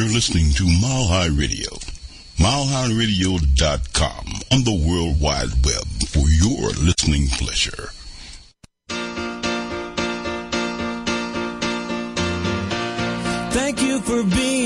You're listening to Mile High Radio. MileHighRadio.com on the World Wide Web for your listening pleasure. Thank you for being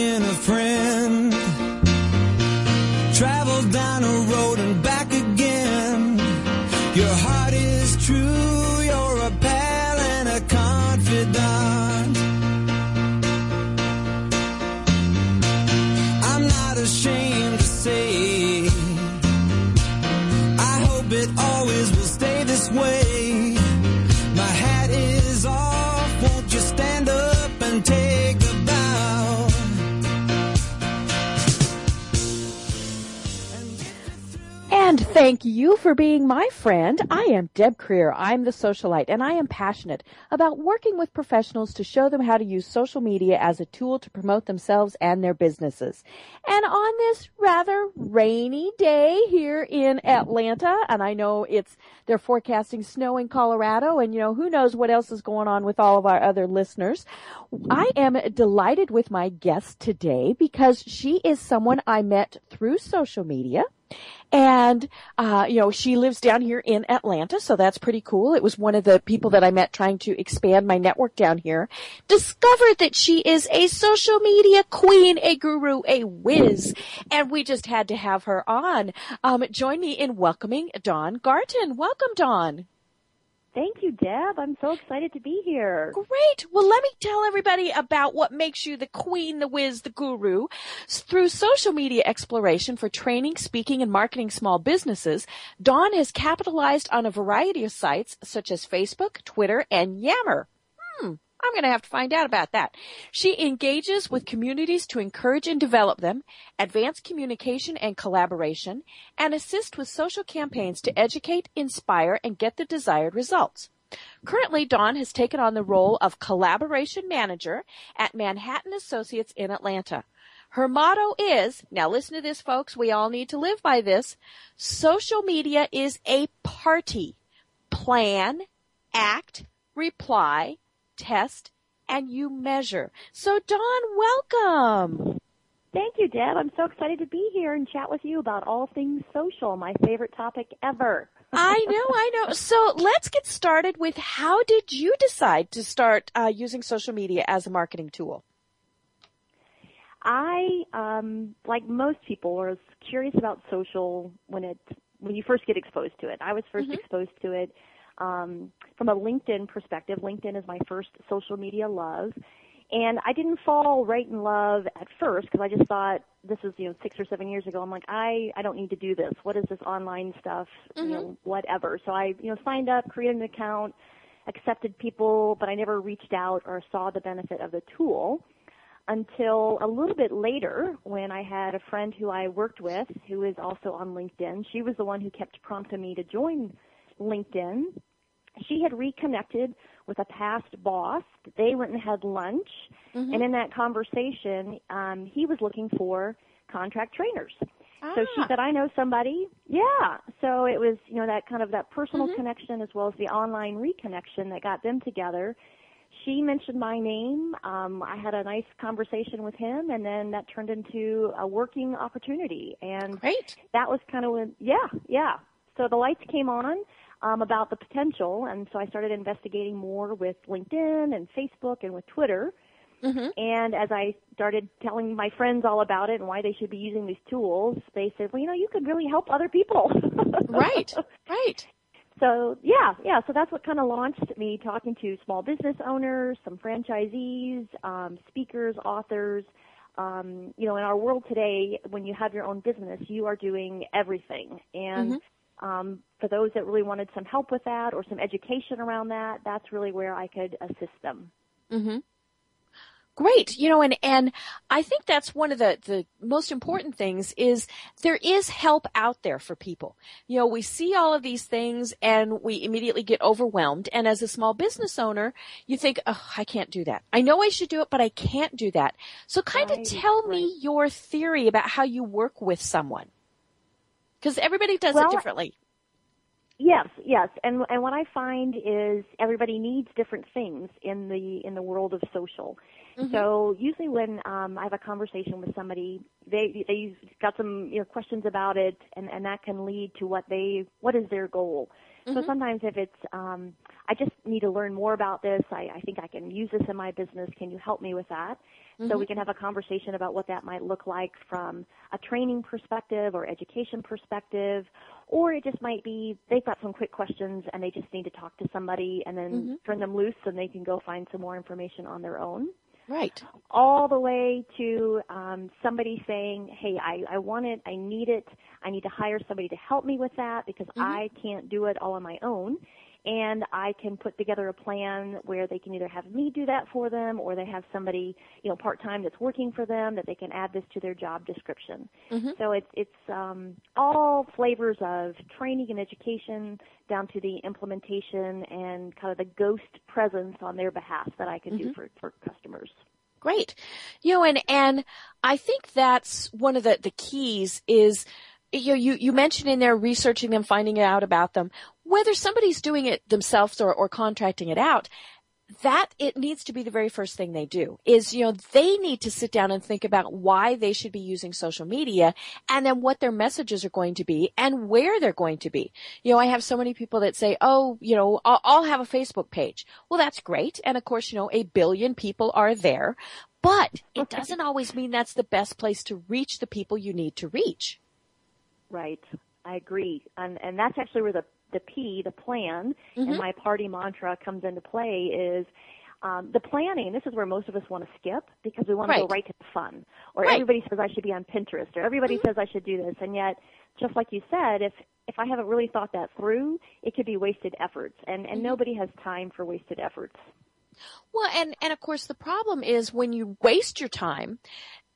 thank you for being my friend. I am Deb Krier. I'm the socialite and I am passionate about working with professionals to show them how to use social media as a tool to promote themselves and their businesses. And on this rather rainy day here in Atlanta, and I know it's, they're forecasting snow in Colorado and you know, who knows what else is going on with all of our other listeners. I am delighted with my guest today because she is someone I met through social media. And, uh, you know, she lives down here in Atlanta, so that's pretty cool. It was one of the people that I met trying to expand my network down here. Discovered that she is a social media queen, a guru, a whiz, and we just had to have her on. Um, join me in welcoming Dawn Gartin. Welcome, Dawn. Thank you, Deb. I'm so excited to be here. Great. Well, let me tell everybody about what makes you the queen, the whiz, the guru. Through social media exploration for training, speaking, and marketing small businesses, Dawn has capitalized on a variety of sites such as Facebook, Twitter, and Yammer. Hmm. I'm going to have to find out about that. She engages with communities to encourage and develop them, advance communication and collaboration, and assist with social campaigns to educate, inspire, and get the desired results. Currently, Dawn has taken on the role of collaboration manager at Manhattan Associates in Atlanta. Her motto is, now listen to this folks, we all need to live by this, social media is a party. Plan, act, reply, test, and you measure. So Dawn, welcome. Thank you, Deb. I'm so excited to be here and chat with you about all things social, my favorite topic ever. I know, I know. So let's get started with how did you decide to start uh, using social media as a marketing tool? I, um, like most people, was curious about social when it when you first get exposed to it. I was 1st Mm-hmm. exposed to it um, from a LinkedIn perspective. LinkedIn is my first social media love, and I didn't fall right in love at first because I just thought this was you know six or seven years ago. I'm like I I don't need to do this. What is this online stuff? You know whatever. So I you know signed up, created an account, accepted people, but I never reached out or saw the benefit of the tool until a little bit later when I had a friend who I worked with who is also on LinkedIn. She was the one who kept prompting me to join LinkedIn. She had reconnected with a past boss. They went and had lunch, and in that conversation, um, he was looking for contract trainers. So she Ah. said, "I know somebody." Yeah. So it was, you know, that kind of that personal connection as well as the online reconnection that got them together. She mentioned my name. Um, I had a nice conversation with him, and then that turned into a working opportunity. And Great. that was kind of when, yeah, yeah. So the lights came on um, about the potential, and so I started investigating more with LinkedIn and Facebook and with Twitter. And as I started telling my friends all about it and why they should be using these tools, they said, "Well, you know, you could really help other people." Right. Right. So yeah, yeah. So that's what kind of launched me talking to small business owners, some franchisees, um, speakers, authors. Um, you know, in our world today, when you have your own business, you are doing everything. And um, for those that really wanted some help with that or some education around that, that's really where I could assist them. Great. You know, and, and I think that's one of the, the most important things is there is help out there for people. You know, we see all of these things and we immediately get overwhelmed. And as a small business owner, you think, oh, I can't do that. I know I should do it, but I can't do that. So kind of Right, tell me your theory about how you work with someone. Cause everybody does Well, it differently. Yes, yes, and and what I find is everybody needs different things in the in the world of social. Mm-hmm. So usually when um, I have a conversation with somebody, they they got some you know questions about it, and and that can lead to what they what is their goal. Mm-hmm. So sometimes if it's, um, I just need to learn more about this. I, I think I can use this in my business. Can you help me with that? Mm-hmm. So we can have a conversation about what that might look like from a training perspective or education perspective, or it just might be they've got some quick questions and they just need to talk to somebody and then mm-hmm. turn them loose and they can go find some more information on their own. Right. All the way to um, somebody saying, "Hey, I, I want it. I need it. I need to hire somebody to help me with that because mm-hmm. I can't do it all on my own." And I can put together a plan where they can either have me do that for them or they have somebody, you know, part time that's working for them that they can add this to their job description. Mm-hmm. So it's it's um, all flavors of training and education down to the implementation and kind of the ghost presence on their behalf that I can mm-hmm. do for for customers. Great, you know, and and I think that's one of the the keys is you know, you, you mentioned in there researching them, finding out about them whether somebody's doing it themselves or, or contracting it out, that it needs to be the very first thing they do is, you know, they need to sit down and think about why they should be using social media and then what their messages are going to be and where they're going to be. You know, I have so many people that say, oh, you know, I'll, I'll have a Facebook page. Well, that's great. And of course, you know, a billion people are there, but it doesn't always mean that's the best place to reach the people you need to reach. Right. I agree. And, and that's actually where the the P, the plan, mm-hmm. and my party mantra comes into play is um, the planning. This is where most of us want to skip because we want right. to go right to the fun. Or right. everybody says I should be on Pinterest, or everybody mm-hmm. says I should do this, and yet, just like you said, if if I haven't really thought that through, it could be wasted efforts, and and mm-hmm. nobody has time for wasted efforts. Well, and and of course the problem is when you waste your time,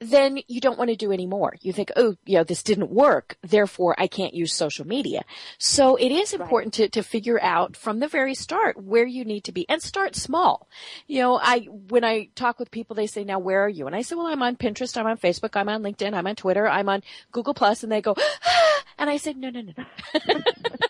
then you don't want to do any more. You think, oh, you know, this didn't work, therefore I can't use social media. So it is important right. to, to figure out from the very start where you need to be and start small. You know, I, when I talk with people, they say, now where are you? And I say, well, I'm on Pinterest, I'm on Facebook, I'm on LinkedIn, I'm on Twitter, I'm on Google Plus, and they go, ah! and I said, no, no, no, no.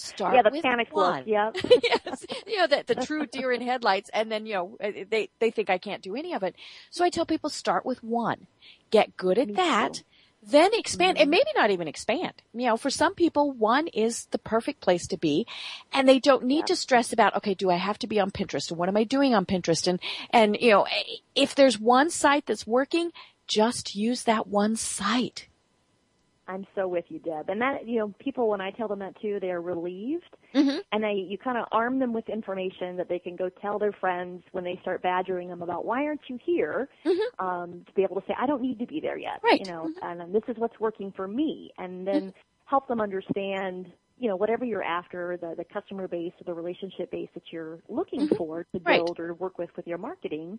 Start yeah, the panic one. look. Yeah. yes. You know, the, the true deer in headlights. And then, you know, uh, they, they think I can't do any of it. So I tell people start with one. Get good at Me that. Too. Then expand mm-hmm. and maybe not even expand. You know, for some people, one is the perfect place to be and they don't need yeah. to stress about, okay, do I have to be on Pinterest and what am I doing on Pinterest? And, and, you know, if there's one site that's working, just use that one site. I'm so with you, Deb. And that, you know, people, when I tell them that too, they're relieved. Mm-hmm. And they, you kind of arm them with information that they can go tell their friends when they start badgering them about why aren't you here? Mm-hmm. Um, to be able to say, I don't need to be there yet. Right. You know, mm-hmm. and, and this is what's working for me. And then mm-hmm. help them understand you know, whatever you're after, the, the customer base or the relationship base that you're looking mm-hmm. for to right. build or to work with with your marketing,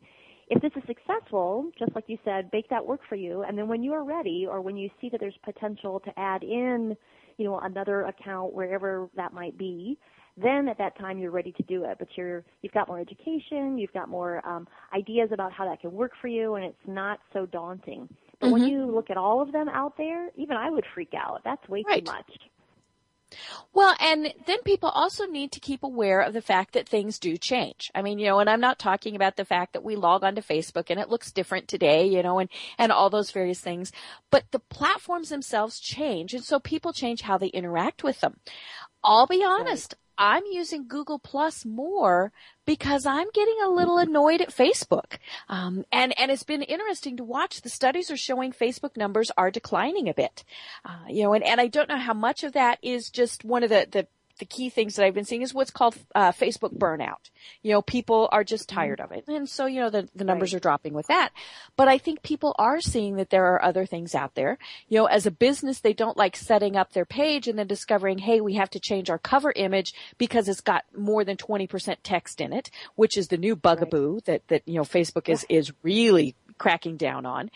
if this is successful, just like you said, make that work for you. And then when you are ready or when you see that there's potential to add in, you know, another account wherever that might be, then at that time you're ready to do it. But you're, you've got more education, you've got more um, ideas about how that can work for you, and it's not so daunting. But mm-hmm. when you look at all of them out there, even I would freak out. That's way right. too much. Well, and then people also need to keep aware of the fact that things do change. I mean, you know, and I'm not talking about the fact that we log onto Facebook and it looks different today, you know, and, and all those various things, but the platforms themselves change. And so people change how they interact with them. I'll be honest. I'm using Google Plus more because I'm getting a little annoyed at Facebook. Um, and, and it's been interesting to watch. The studies are showing Facebook numbers are declining a bit. Uh, you know, and, and I don't know how much of that is just one of the, the the key things that I've been seeing is what's called uh, Facebook burnout. You know, people are just mm-hmm. tired of it, and so you know the the numbers right. are dropping with that. But I think people are seeing that there are other things out there. You know, as a business, they don't like setting up their page and then discovering, hey, we have to change our cover image because it's got more than twenty percent text in it, which is the new bugaboo right. that that you know Facebook is yeah. is really cracking down on.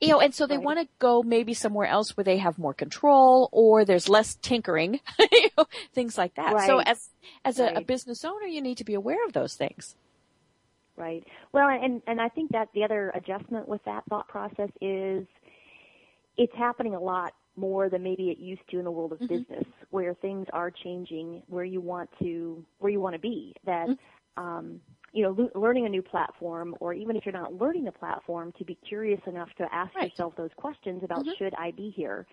You know, and so they right. want to go maybe somewhere else where they have more control or there's less tinkering, you know, things like that. Right. So as as right. a, a business owner, you need to be aware of those things. Right. Well, and and I think that the other adjustment with that thought process is it's happening a lot more than maybe it used to in the world of mm-hmm. business, where things are changing, where you want to where you want to be. That Mm-hmm. um, you know, learning a new platform, or even if you're not learning the platform, to be curious enough to ask Right. yourself those questions about Mhm. should I be here,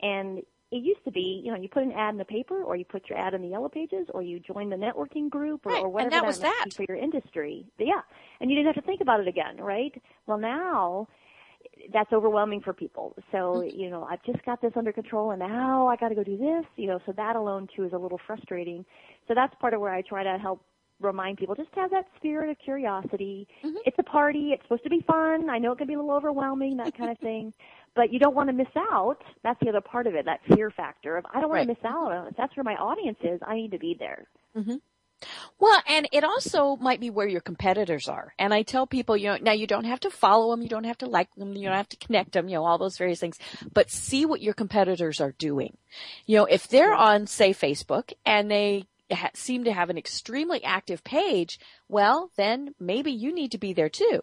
and it used to be, you know, you put an ad in the paper, or you put your ad in the yellow pages, or you join the networking group, or, Right, or and whatever that was that. for your industry. But yeah, and you didn't have to think about it again, right? Well, now that's overwhelming for people. So, Mm-hmm. you know, I've just got this under control and now I got to go do this, you know, so that alone too is a little frustrating. So that's part of where I try to help remind people just have that spirit of curiosity. Mm-hmm. It's a party. It's supposed to be fun. I know it can be a little overwhelming, that kind of thing. But you don't want to miss out. That's the other part of it, that fear factor of I don't want Right. to miss out. If that's where my audience is, I need to be there. Well, and it also might be where your competitors are. And I tell people, you know, now you don't have to follow them, you don't have to like them, you don't have to connect them, you know, all those various things, but see what your competitors are doing. You know, if they're on, say, Facebook and they ha- seem to have an extremely active page, well, then maybe you need to be there too.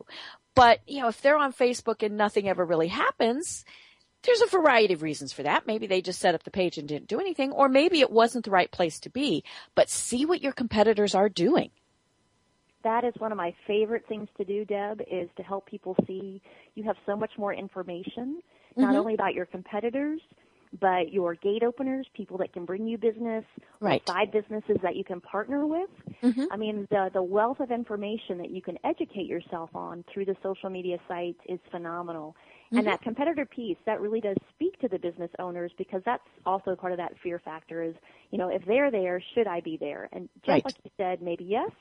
But, you know, if they're on Facebook and nothing ever really happens, there's a variety of reasons for that. Maybe they just set up the page and didn't do anything, or maybe it wasn't the right place to be. But see what your competitors are doing. that is one of my favorite things to do, Deb, is to help people see you have so much more information, not Mhm. only about your competitors, but your gate openers, people that can bring you business, Right. side businesses that you can partner with. Mhm. I mean, the the wealth of information that you can educate yourself on through the social media sites is phenomenal. Mhm. And that competitor piece, that really does speak to the business owners because that's also part of that fear factor is, you know, if they're there, should I be there? And just Right. like you said, maybe yes,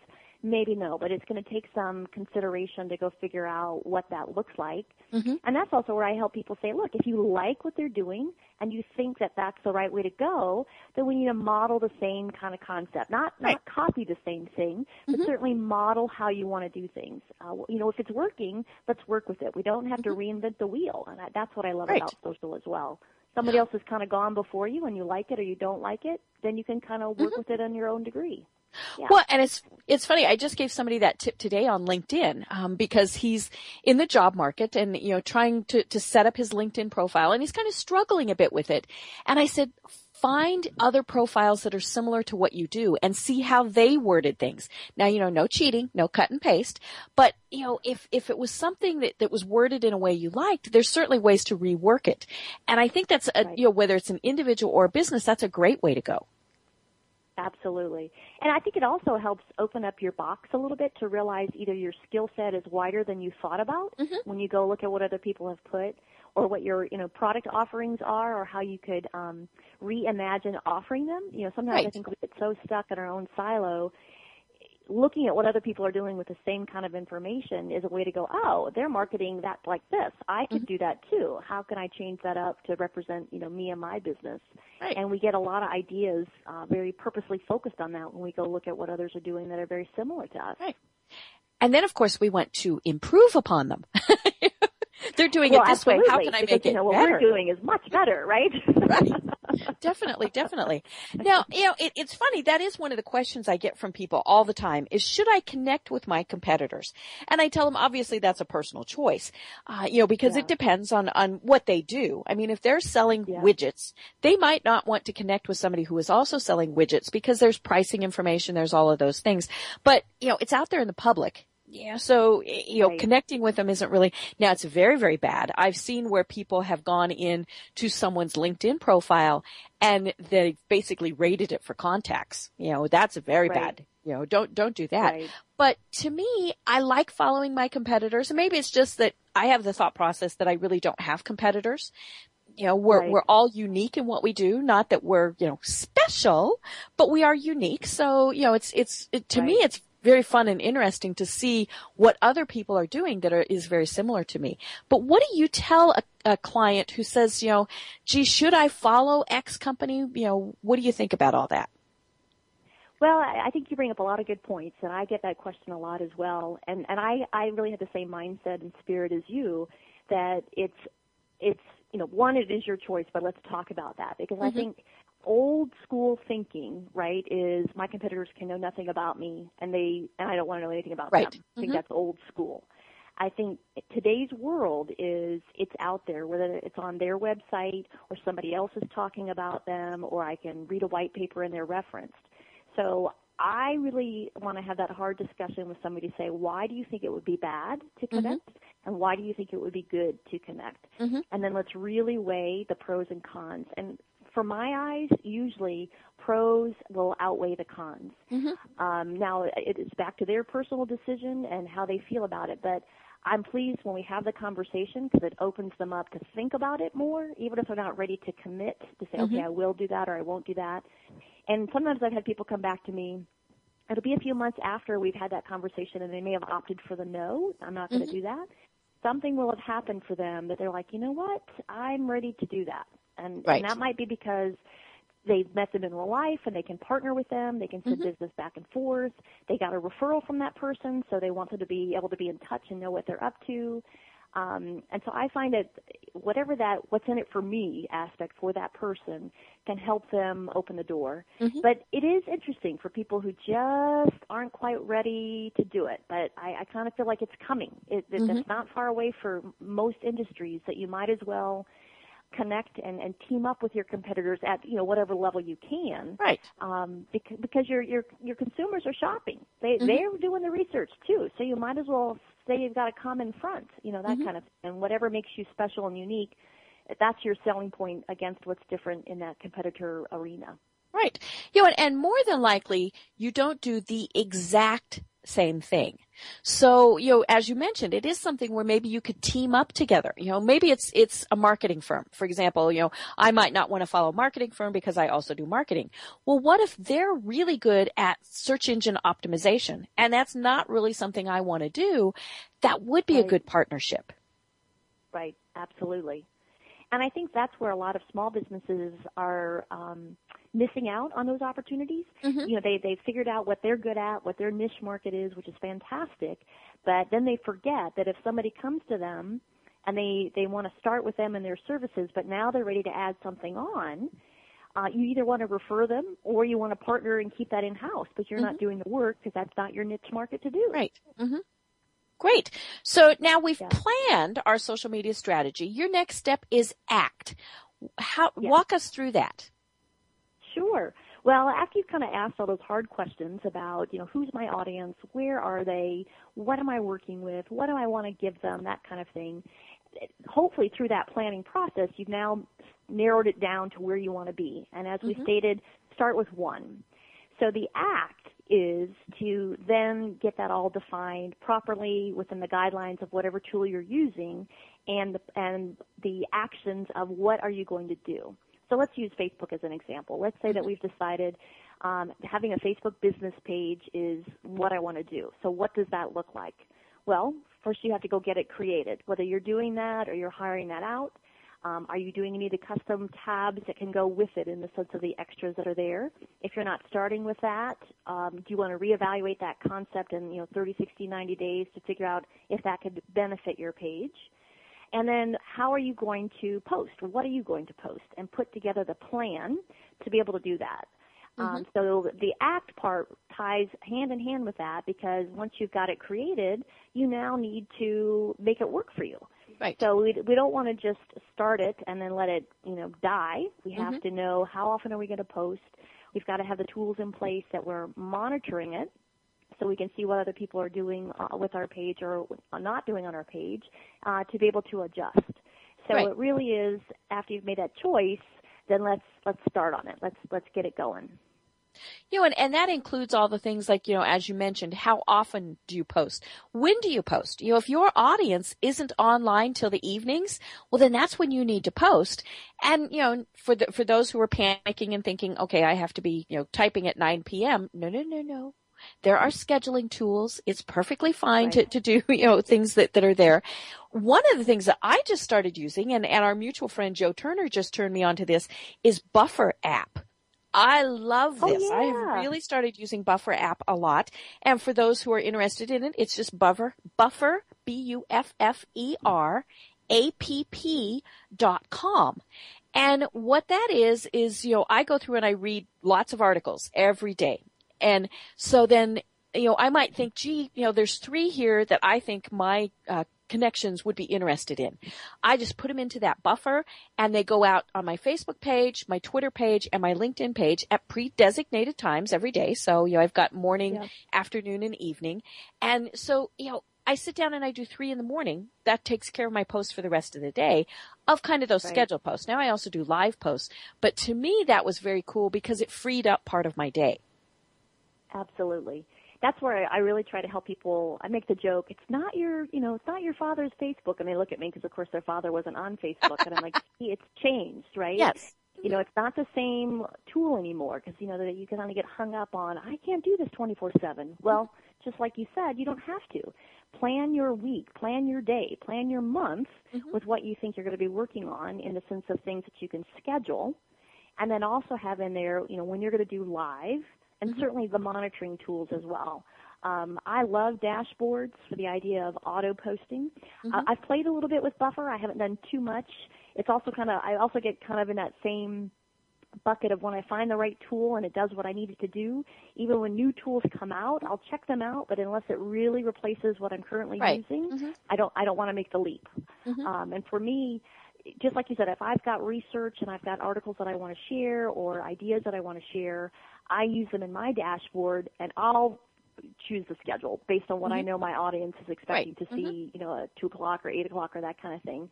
maybe no, but it's going to take some consideration to go figure out what that looks like. Mhm. And that's also where I help people say, look, if you like what they're doing and you think that that's the right way to go, then we need to model the same kind of concept. Not Right. not copy the same thing, but Mhm. certainly model how you want to do things. Uh, you know, if it's working, let's work with it. We don't have to reinvent the wheel, and I, that's what I love Mm-hmm. Right. about social as well. Somebody else has kind of gone before you, and you like it or you don't like it, then you can kind of work with it on your own degree. Yeah. Well, and it's it's funny. I just gave somebody that tip today on LinkedIn um, because he's in the job market and you know trying to to set up his LinkedIn profile, and he's kind of struggling a bit with it. And I said, find other profiles that are similar to what you do and see how they worded things. Now, you know, no cheating, no cut and paste, but you know, if if it was something that that was worded in a way you liked, there's certainly ways to rework it. And I think that's a, Right. you know whether it's an individual or a business, that's a great way to go. Absolutely. And I think it also helps open up your box a little bit to realize either your skill set is wider than you thought about when you go look at what other people have put or what your, you know, product offerings are or how you could um, reimagine offering them. You know, sometimes I think we get so stuck in our own silo looking at what other people are doing with the same kind of information is a way to go, oh, they're marketing that like this. I could do that too. How can I change that up to represent, you know, me and my business? Right. And we get a lot of ideas uh, very purposely focused on that when we go look at what others are doing that are very similar to us. Right. And then, of course, we want to improve upon them. They're doing well, it this way. How can I make you it know, what better? we're doing is much better, right? Right. definitely, definitely. Now, you know, it, it's funny. That is one of the questions I get from people all the time is should I connect with my competitors? And I tell them obviously that's a personal choice, uh, you know, because Yeah. it depends on, on what they do. I mean, if they're selling Yeah. widgets, they might not want to connect with somebody who is also selling widgets because there's pricing information, there's all of those things. But, you know, it's out there in the public. Yeah, so you know, Right. connecting with them isn't really now. It's very, very bad. I've seen where people have gone in to someone's LinkedIn profile and they basically rated it for contacts. You know, that's very Right. bad. You know, don't don't do that. Right. But to me, I like following my competitors, and maybe it's just that I have the thought process that I really don't have competitors. You know, we're Right. we're all unique in what we do. Not that we're you know special, but we are unique. So you know, it's it's it, to me, it's very fun and interesting to see what other people are doing that are, is very similar to me. But what do you tell a, a client who says, you know, gee, should I follow X company? You know, what do you think about all that? Well, I I think you bring up a lot of good points, and I get that question a lot as well. And and I I really have the same mindset and spirit as you, that it's it's you know one it is your choice, but let's talk about that because I Mhm. think old school thinking right is my competitors can know nothing about me, and they and I don't want to know anything about Right. them. I think Mhm. that's old school. I think today's world is it's out there, whether it's on their website or somebody else is talking about them, or I can read a white paper and they're referenced. So I really want to have that hard discussion with somebody to say, why do you think it would be bad to Mm-hmm. connect? And why do you think it would be good to connect? Mhm. And then let's really weigh the pros and cons. And for my eyes, usually pros will outweigh the cons. Mm-hmm. Um, now, it is back to their personal decision and how they feel about it, but I'm pleased when we have the conversation because it opens them up to think about it more, even if they're not ready to commit to say, okay, I will do that or I won't do that. And sometimes I've had people come back to me. It'll be a few months after we've had that conversation and they may have opted for the no. I'm not going to do that. Something will have happened for them that they're like, you know what? I'm ready to do that. And, Right. and that might be because they've met them in real life and they can partner with them. They can send mm-hmm. business back and forth. They got a referral from that person, so they want them to be able to be in touch and know what they're up to. Um, and so I find that whatever that what's in it for me aspect for that person can help them open the door. Mm-hmm. But it is interesting for people who just aren't quite ready to do it. But I, I kind of feel like it's coming. It, it, It's mm-hmm. not far away for most industries that you might as well connect and, and team up with your competitors at you know whatever level you can Right. um, because, because your your your consumers are shopping. They they're doing the research too. So you might as well say you've got a common front. You know that kind of and whatever makes you special and unique. That's your selling point against what's different in that competitor arena. Right. You know, and, and more than likely, you don't do the exact same thing. So, you know, as you mentioned, it is something where maybe you could team up together. You know, maybe it's, it's a marketing firm. For example, you know, I might not want to follow a marketing firm because I also do marketing. Well, what if they're really good at search engine optimization and that's not really something I want to do? That would be a good partnership. Right, absolutely. And I think that's where a lot of small businesses are um, missing out on those opportunities. You know, they they figured out what they're good at, what their niche market is, which is fantastic. But then they forget that if somebody comes to them and they they want to start with them and their services, but now they're ready to add something on. Uh, you either want to refer them or you want to partner and keep that in house, but you're not doing the work because that's not your niche market to do. Right. hmm Great. So now we've Yeah. planned our social media strategy. Your next step is act. How, Yes. walk us through that. Sure. Well, after you've kind of asked all those hard questions about, you know, who's my audience, where are they, what am I working with, what do I want to give them, that kind of thing. Hopefully, through that planning process, you've now narrowed it down to where you want to be. And as we mm-hmm. stated, start with one. So the act is to then get that all defined properly within the guidelines of whatever tool you're using and the, and the actions of what are you going to do. So let's use Facebook as an example. Let's say that we've decided um, having a Facebook business page is what I want to do. So what does that look like? Well, first you have to go get it created. Whether you're doing that or you're hiring that out, um, are you doing any of the custom tabs that can go with it in the sense of the extras that are there? If you're not starting with that, um, do you want to reevaluate that concept in you know 30, 60, 90 days to figure out if that could benefit your page? And then how are you going to post? What are you going to post? And put together the plan to be able to do that. Um, so the act part ties hand in hand with that because once you've got it created, you now need to make it work for you. Right. So we we don't want to just start it and then let it you know die. We have to know how often are we going to post. We've got to have the tools in place that we're monitoring it, so we can see what other people are doing uh, with our page or not doing on our page uh, to be able to adjust. So Right. it really is after you've made that choice, then let's let's start on it. Let's let's get it going. You know, and, and that includes all the things like, you know, as you mentioned, how often do you post? When do you post? You know, if your audience isn't online till the evenings, well then that's when you need to post. And, you know, for the, for those who are panicking and thinking, okay, I have to be, you know, typing at 9 p.m. No, no, no, no. There are scheduling tools. It's perfectly fine to, Right. to do, you know, things that, that are there. One of the things that I just started using and, and our mutual friend Joe Turner just turned me on to this is Buffer app. I love Oh, this. I have really started using Buffer app a lot. And for those who are interested in it, it's just Buffer, Buffer, B-U-F-F-E-R, A-P-P dot com. And what that is, is, you know, I go through and I read lots of articles every day. And so then, you know, I might think, gee, you know, there's three here that I think my uh, connections would be interested in. I just put them into that buffer and they go out on my Facebook page, my Twitter page, and my LinkedIn page at pre-designated times every day. So, you know, I've got morning, Yeah. afternoon, and evening. And so, you know, I sit down and I do three in the morning. That takes care of my posts for the rest of the day of kind of those Right. scheduled posts. Now I also do live posts, but to me that was very cool because it freed up part of my day. Absolutely. That's where I I really try to help people. I make the joke, it's not your, you know, it's not your father's Facebook. And they look at me because, of course, their father wasn't on Facebook. and I'm like, see, it's changed, right? Yes. You know, it's not the same tool anymore because, you know, that you can only get hung up on, I can't do this 24-7. Well, just like you said, you don't have to. Plan your week, plan your day, plan your month mm-hmm. with what you think you're going to be working on in the sense of things that you can schedule and then also have in there, you know, when you're going to do live, and certainly the monitoring tools as well. Um, I love dashboards for the idea of auto posting. Uh, I've played a little bit with Buffer. I haven't done too much. It's also kind of I also get kind of in that same bucket of when I find the right tool and it does what I need it to do. Even when new tools come out, I'll check them out, but unless it really replaces what I'm currently Right. using, I don't I don't want to make the leap. Um, and for me, just like you said, if I've got research and I've got articles that I want to share or ideas that I want to share, I use them in my dashboard and I'll choose the schedule based on what I mm-hmm. know my audience is expecting Right. to mm-hmm. see, you know, at two o'clock or eight o'clock or that kind of thing.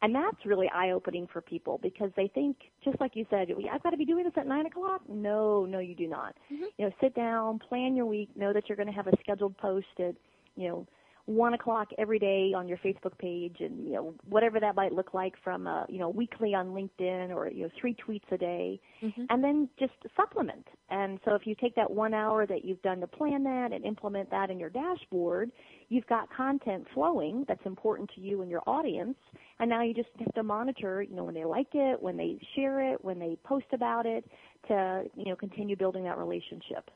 And that's really eye opening for people because they think, just like you said, I've got to be doing this at nine o'clock. No, no, you do not. Mm-hmm. You know, sit down, plan your week, know that you're going to have a scheduled post at, you know, one o'clock every day on your Facebook page, and you know whatever that might look like from uh, you know weekly on LinkedIn or you know three tweets a day, and then just supplement. And so if you take that one hour that you've done to plan that and implement that in your dashboard, you've got content flowing that's important to you and your audience, and now you just have to monitor, you know, when they like it, when they share it, when they post about it, to you know continue building that relationship.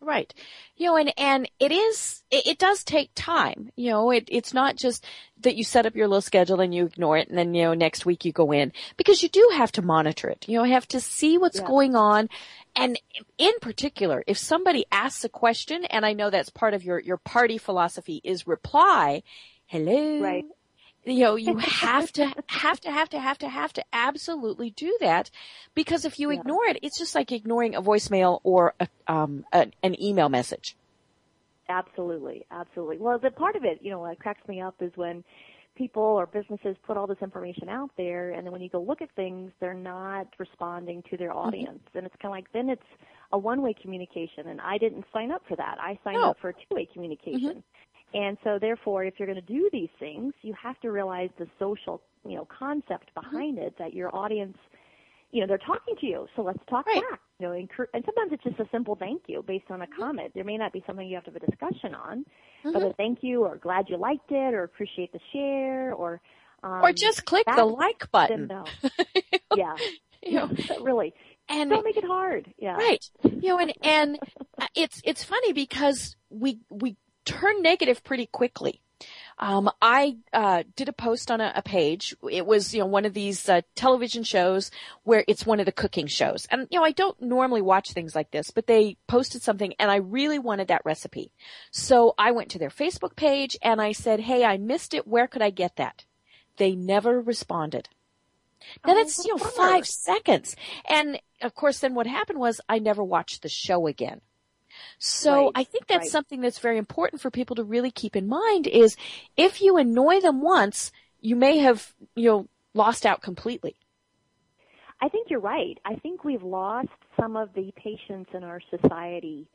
Right. You know, and, and it is, it, it does take time. You know, it, it's not just that you set up your little schedule and you ignore it and then, you know, next week you go in because you do have to monitor it. You know, have to see what's Yeah. going on. And in particular, if somebody asks a question, and I know that's part of your, your party philosophy is reply, hello. Right. You know, you have to, have to, have to, have to, have to absolutely do that because if you Yeah. ignore it, it's just like ignoring a voicemail or a, um, an, an email message. Absolutely, absolutely. Well, the part of it, you know, what cracks me up is when people or businesses put all this information out there, and then when you go look at things, they're not responding to their audience, and it's kind of like then it's a one-way communication, and I didn't sign up for that. I signed No. up for a two-way communication, and so therefore, if you're going to do these things, you have to realize the social, you know, concept mm-hmm. behind it that your audience you know, they're talking to you, so let's talk Right. back. You know, and sometimes it's just a simple thank you based on a mm-hmm. comment. There may not be something you have to have a discussion on, but mm-hmm. a thank you or glad you liked it or appreciate the share or um, or just click the like button. yeah, You know, but really, and don't make it hard. Yeah, right, you know, and and it's it's funny because we we turn negative pretty quickly. Um, I uh, did a post on a, a page. It was you know one of these uh, television shows where it's one of the cooking shows, and you know I don't normally watch things like this, but they posted something, and I really wanted that recipe, so I went to their Facebook page and I said, "Hey, I missed it. Where could I get that?" They never responded. Now Oh, that's you know five seconds, and of course, then what happened was I never watched the show again. So Right, I think that's right. something that's very important for people to really keep in mind is if you annoy them once, you may have, you know, lost out completely. I think you're right. I think we've lost some of the patience in our society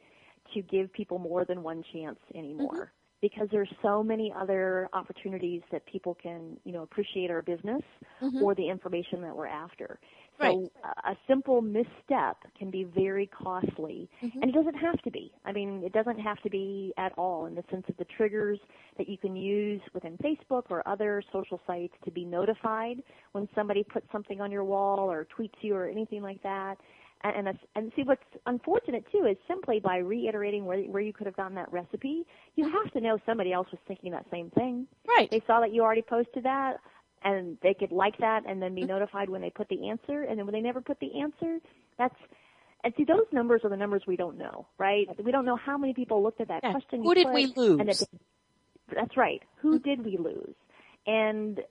to give people more than one chance anymore. Mm-hmm. Because there's so many other opportunities that people can, you know, appreciate our business mm-hmm. or the information that we're after. Right. So a a simple misstep can be very costly, mm-hmm. and it doesn't have to be. I mean, it doesn't have to be at all in the sense of the triggers that you can use within Facebook or other social sites to be notified when somebody puts something on your wall or tweets you or anything like that. And and, and see what's unfortunate too is simply by reiterating where where you could have gotten that recipe, you have to know somebody else was thinking that same thing. Right. They saw that you already posted that, and they could like that and then be mm-hmm. notified when they put the answer. And then when they never put the answer, that's and see those numbers are the numbers we don't know, right? We don't know how many people looked at that Yeah. question. Who did we lose? And that's right. Who mm-hmm. did we lose? And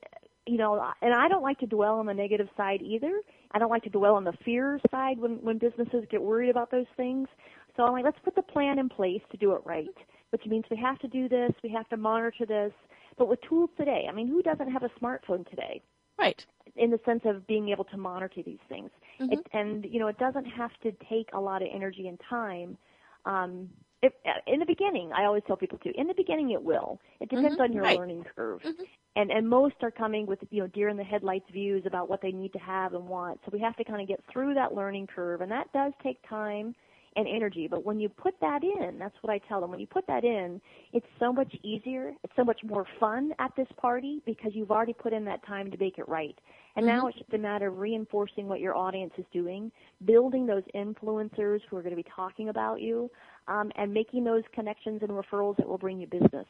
you know, and I don't like to dwell on the negative side either. I don't like to dwell on the fear side when when businesses get worried about those things. So I'm like, let's put the plan in place to do it right, which means we have to do this, we have to monitor this, but with tools today. I mean, who doesn't have a smartphone today? Right. In the sense of being able to monitor these things, Mhm. it, and you know, it doesn't have to take a lot of energy and time. Um, if, in the beginning, I always tell people too. In the beginning, it will. It depends Mhm. on your Right. learning curve, Mhm. and and most are coming with you know deer in the headlights views about what they need to have and want. So we have to kind of get through that learning curve, and that does take time and energy. But when you put that in, that's what I tell them. When you put that in, it's so much easier. It's so much more fun at this party because you've already put in that time to make it right. And now it's just a matter of reinforcing what your audience is doing, building those influencers who are going to be talking about you, um, and making those connections and referrals that will bring you business.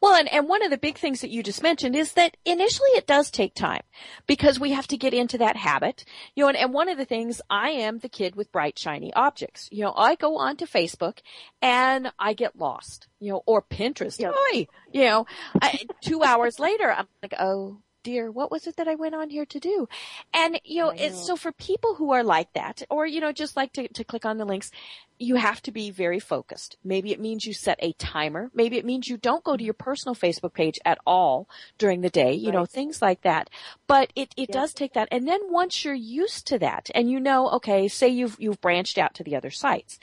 Well, and, and one of the big things that you just mentioned is that initially it does take time because we have to get into that habit. You know, and, and one of the things I am the kid with bright, shiny objects. You know, I go onto Facebook and I get lost, you know, or Pinterest. Yep. Oy, you know, I, two hours later, I'm like, oh, dear, what was it that I went on here to do? And, you know, know. so for people who are like that, or, you know, just like to, to click on the links, you have to be very focused. Maybe it means you set a timer. Maybe it means you don't go to your mm-hmm. personal Facebook page at all during the day, you know, things like that. But it, it Yep. does take that. And then once you're used to that and you know, okay, say you've, you've branched out to the other sites.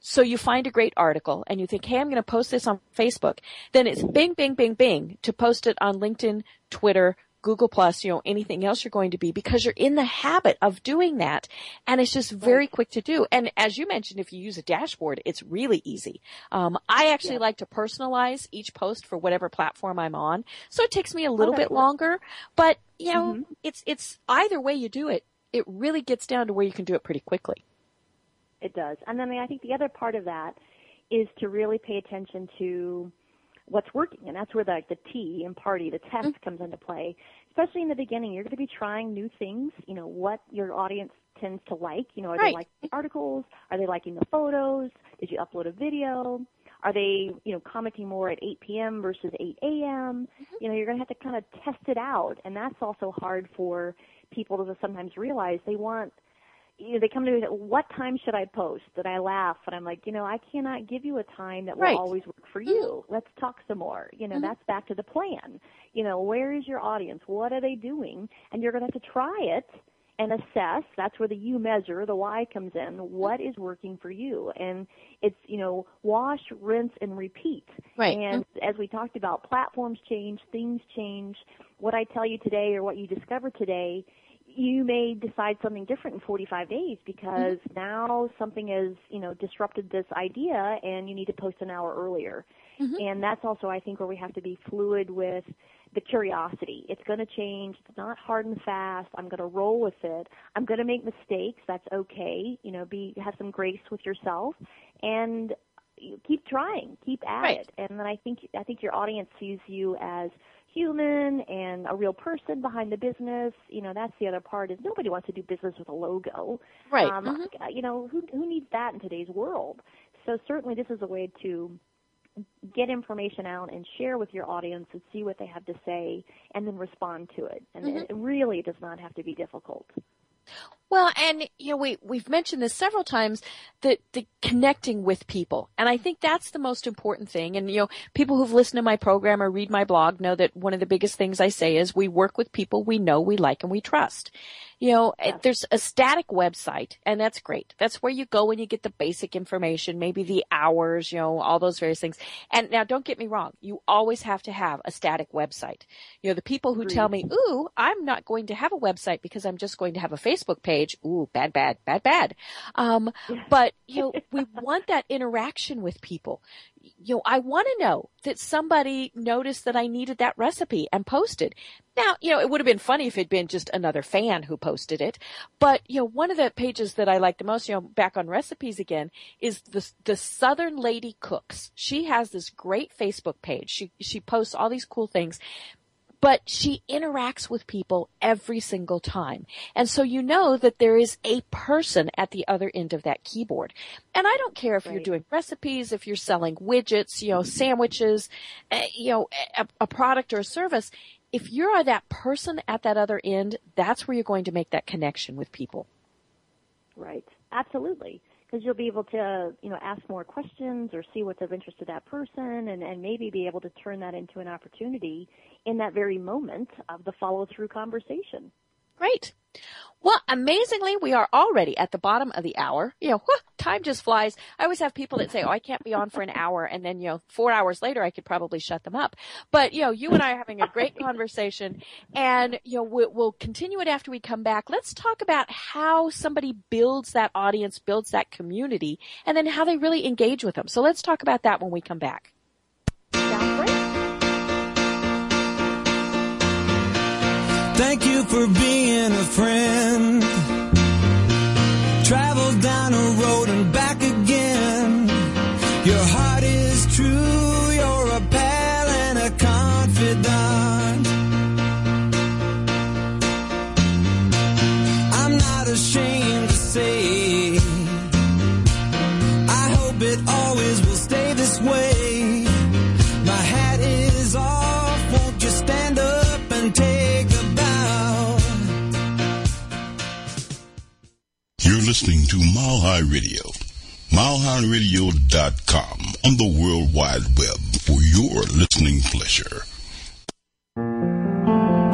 So you find a great article and you think, hey, I'm going to post this on Facebook. Then it's bing, bing, bing, bing to post it on LinkedIn, Twitter, Google Plus, you know, anything else you're going to be because you're in the habit of doing that. And it's just very quick to do. And as you mentioned, if you use a dashboard, it's really easy. Um, I actually Yeah. like to personalize each post for whatever platform I'm on. So it takes me a little that bit longer, but you know, Mhm. it's, it's either way you do it. It really gets down to where you can do it pretty quickly. It does. And then I think the other part of that is to really pay attention to what's working. And that's where the, the T in party, the test Mm-hmm. comes into play. Especially in the beginning, you're going to be trying new things, you know, what your audience tends to like. You know, are Right. they liking the articles? Are they liking the photos? Did you upload a video? Are they, you know, commenting more at 8 p.m. versus 8 a.m.? Mm-hmm. You know, you're going to have to kind of test it out. And that's also hard for people to sometimes realize they want you know, they come to me, and say, what time should I post? And I laugh, and I'm like, you know, I cannot give you a time that will Right. always work for you. Let's talk some more. You know, Mhm. that's back to the plan. You know, where is your audience? What are they doing? And you're going to have to try it and assess. That's where the you measure, the why comes in. What is working for you? And it's, you know, wash, rinse, and repeat. Right. And as we talked about, platforms change, things change. What I tell you today or what you discover today, you may decide something different in 45 days because mm-hmm. now something has, you know, disrupted this idea and you need to post an hour earlier. Mm-hmm. And that's also, I think, where we have to be fluid with the curiosity. It's going to change. It's not hard and fast. I'm going to roll with it. I'm going to make mistakes. That's okay. You know, be have some grace with yourself and keep trying. Keep at Right. it. And then I think I think your audience sees you as human and a real person behind the business. You know, that's the other part is nobody wants to do business with a logo. Right. Um, Mhm. You know, who who needs that in today's world? So certainly this is a way to get information out and share with your audience and see what they have to say and then respond to it. And it really does not have to be difficult. Well, and you know, we we've mentioned this several times that the connecting with people, and I think that's the most important thing. And you know, people who've listened to my program or read my blog know that one of the biggest things I say is we work with people we know, we like, and we trust. You know, Yes. there's a static website, and that's great. That's where you go and you get the basic information, maybe the hours, you know, all those various things. And now, don't get me wrong, you always have to have a static website. You know, the people who tell me, "Ooh, I'm not going to have a website because I'm just going to have a Facebook page." Ooh, bad, bad, bad, bad. Um, but you know, we want that interaction with people. You know, I want to know that somebody noticed that I needed that recipe and posted. Now, you know, it would have been funny if it'd been just another fan who posted it. But, you know, one of the pages that I like the most, you know, back on recipes again, is the, the Southern Lady Cooks. She has this great Facebook page. She, she posts all these cool things but she interacts with people every single time. And so you know that there is a person at the other end of that keyboard. And I don't care if right. you're doing recipes, if you're selling widgets, you know, sandwiches, uh, you know, a, a product or a service. If you're that person at that other end, that's where you're going to make that connection with people. Right. Absolutely because you'll be able to, you know, ask more questions or see what's of interest to that person and, and maybe be able to turn that into an opportunity in that very moment of the follow through conversation. Great. Well, amazingly, we are already at the bottom of the hour. You know, whew, time just flies. I always have people that say, "Oh, I can't be on for an hour," and then you know, four hours later, I could probably shut them up. But you know, you and I are having a great conversation, and you know, we'll, we'll continue it after we come back. Let's talk about how somebody builds that audience, builds that community, and then how they really engage with them. So let's talk about that when we come back. Thank you for being a friend. Travel down a road and back again. Listening to Mile High Radio. MileHighRadio.com on the World Wide Web for your listening pleasure.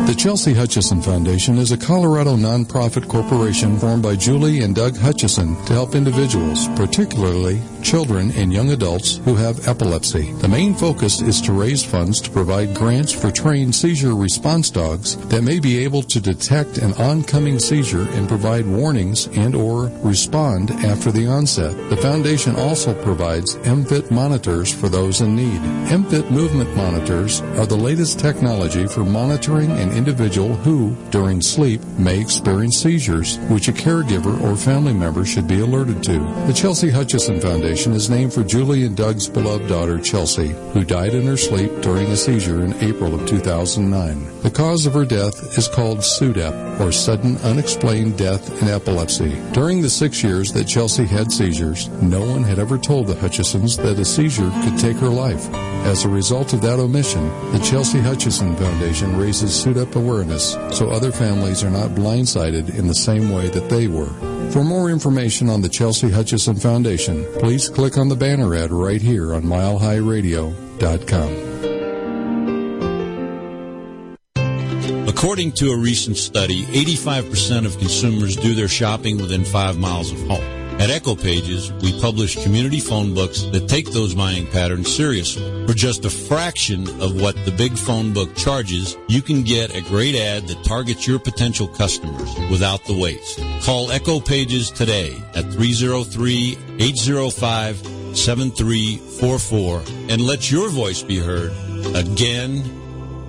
The Chelsea Hutchison Foundation is a Colorado nonprofit corporation formed by Julie and Doug Hutchison to help individuals, particularly children and young adults who have epilepsy. The main focus is to raise funds to provide grants for trained seizure response dogs that may be able to detect an oncoming seizure and provide warnings and or respond after the onset. The foundation also provides Emfit monitors for those in need. Emfit movement monitors are the latest technology for monitoring and individual who, during sleep, may experience seizures, which a caregiver or family member should be alerted to. The Chelsea Hutchison Foundation is named for Julie and Doug's beloved daughter, Chelsea, who died in her sleep during a seizure in April of 2009. The cause of her death is called SUDEP, or sudden unexplained death in epilepsy. During the six years that Chelsea had seizures, no one had ever told the Hutchisons that a seizure could take her life. As a result of that omission, the Chelsea Hutchison Foundation raises SUDEP awareness so other families are not blindsided in the same way that they were. For more information on the Chelsea Hutchison Foundation, please click on the banner ad right here on milehighradio.com. According to a recent study, 85% of consumers do their shopping within five miles of home. At Echo Pages, we publish community phone books that take those buying patterns seriously. For just a fraction of what the big phone book charges, you can get a great ad that targets your potential customers without the waste. Call Echo Pages today at 303-805-7344 and let your voice be heard again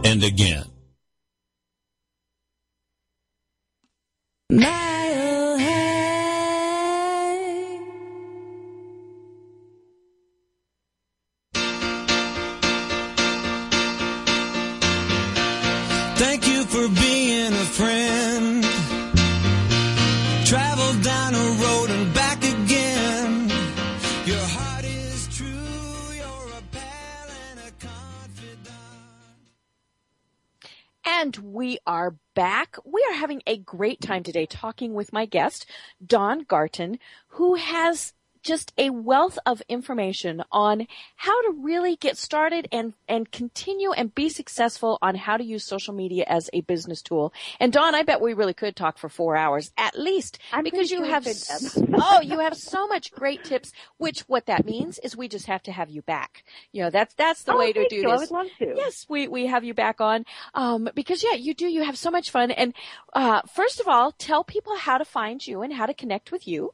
and again. Are back. We are having a great time today talking with my guest, Dawn Gartin, who has just a wealth of information on how to really get started and, and continue and be successful on how to use social media as a business tool. And Dawn, I bet we really could talk for four hours at least I'm because you sure have, we could, s- Deb. oh, you have so much great tips, which what that means is we just have to have you back. You know, that's, that's the Oh, way to do you. I this. would love to. Yes, we, we have you back on. Um, because yeah, you do, you have so much fun. And, uh, first of all, tell people how to find you and how to connect with you.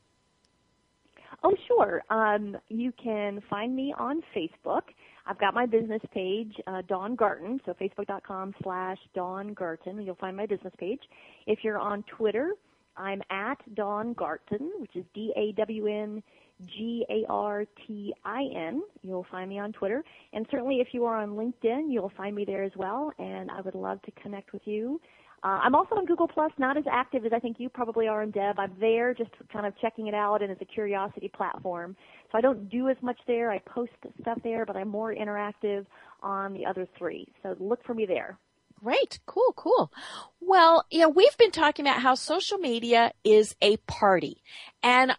Oh, sure. Um, you can find me on Facebook. I've got my business page, uh, Dawn Gartin, so facebook.com slash Dawn Gartin. You'll find my business page. If you're on Twitter, I'm at Dawn Gartin, which is D-A-W-N G A R T I N. You'll find me on Twitter. And certainly if you are on LinkedIn, you'll find me there as well. And I would love to connect with you. Uh, I'm also on Google Plus, not as active as I think you probably are in Deb. I'm there just kind of checking it out and as a curiosity platform. So I don't do as much there. I post stuff there, but I'm more interactive on the other three. So look for me there. Great. Cool, cool. Well, know, we've been talking about how social media is a party. And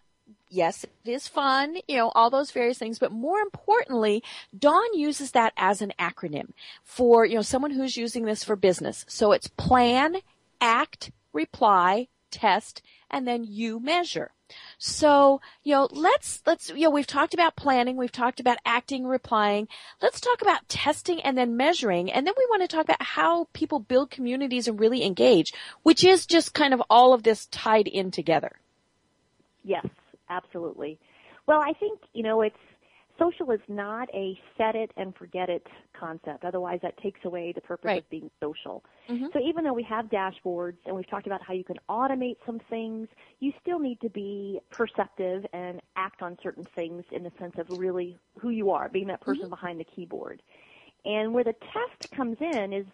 yes, it is fun, you know, all those various things, but more importantly, Dawn uses that as an acronym for, you know, someone who's using this for business. So it's plan, act, reply, test, and then you measure. So, you know, let's, let's, you know, we've talked about planning, we've talked about acting, replying. Let's talk about testing and then measuring. And then we want to talk about how people build communities and really engage, which is just kind of all of this tied in together. Yes, absolutely. Well, I think, you know, it's, social is not a set it and forget it concept. Otherwise, that takes away the purpose right. of being social. Mm-hmm. So even though we have dashboards and we've talked about how you can automate some things, you still need to be perceptive and act on certain things in the sense of really who you are, being that person mm-hmm. behind the keyboard. And where the test comes in is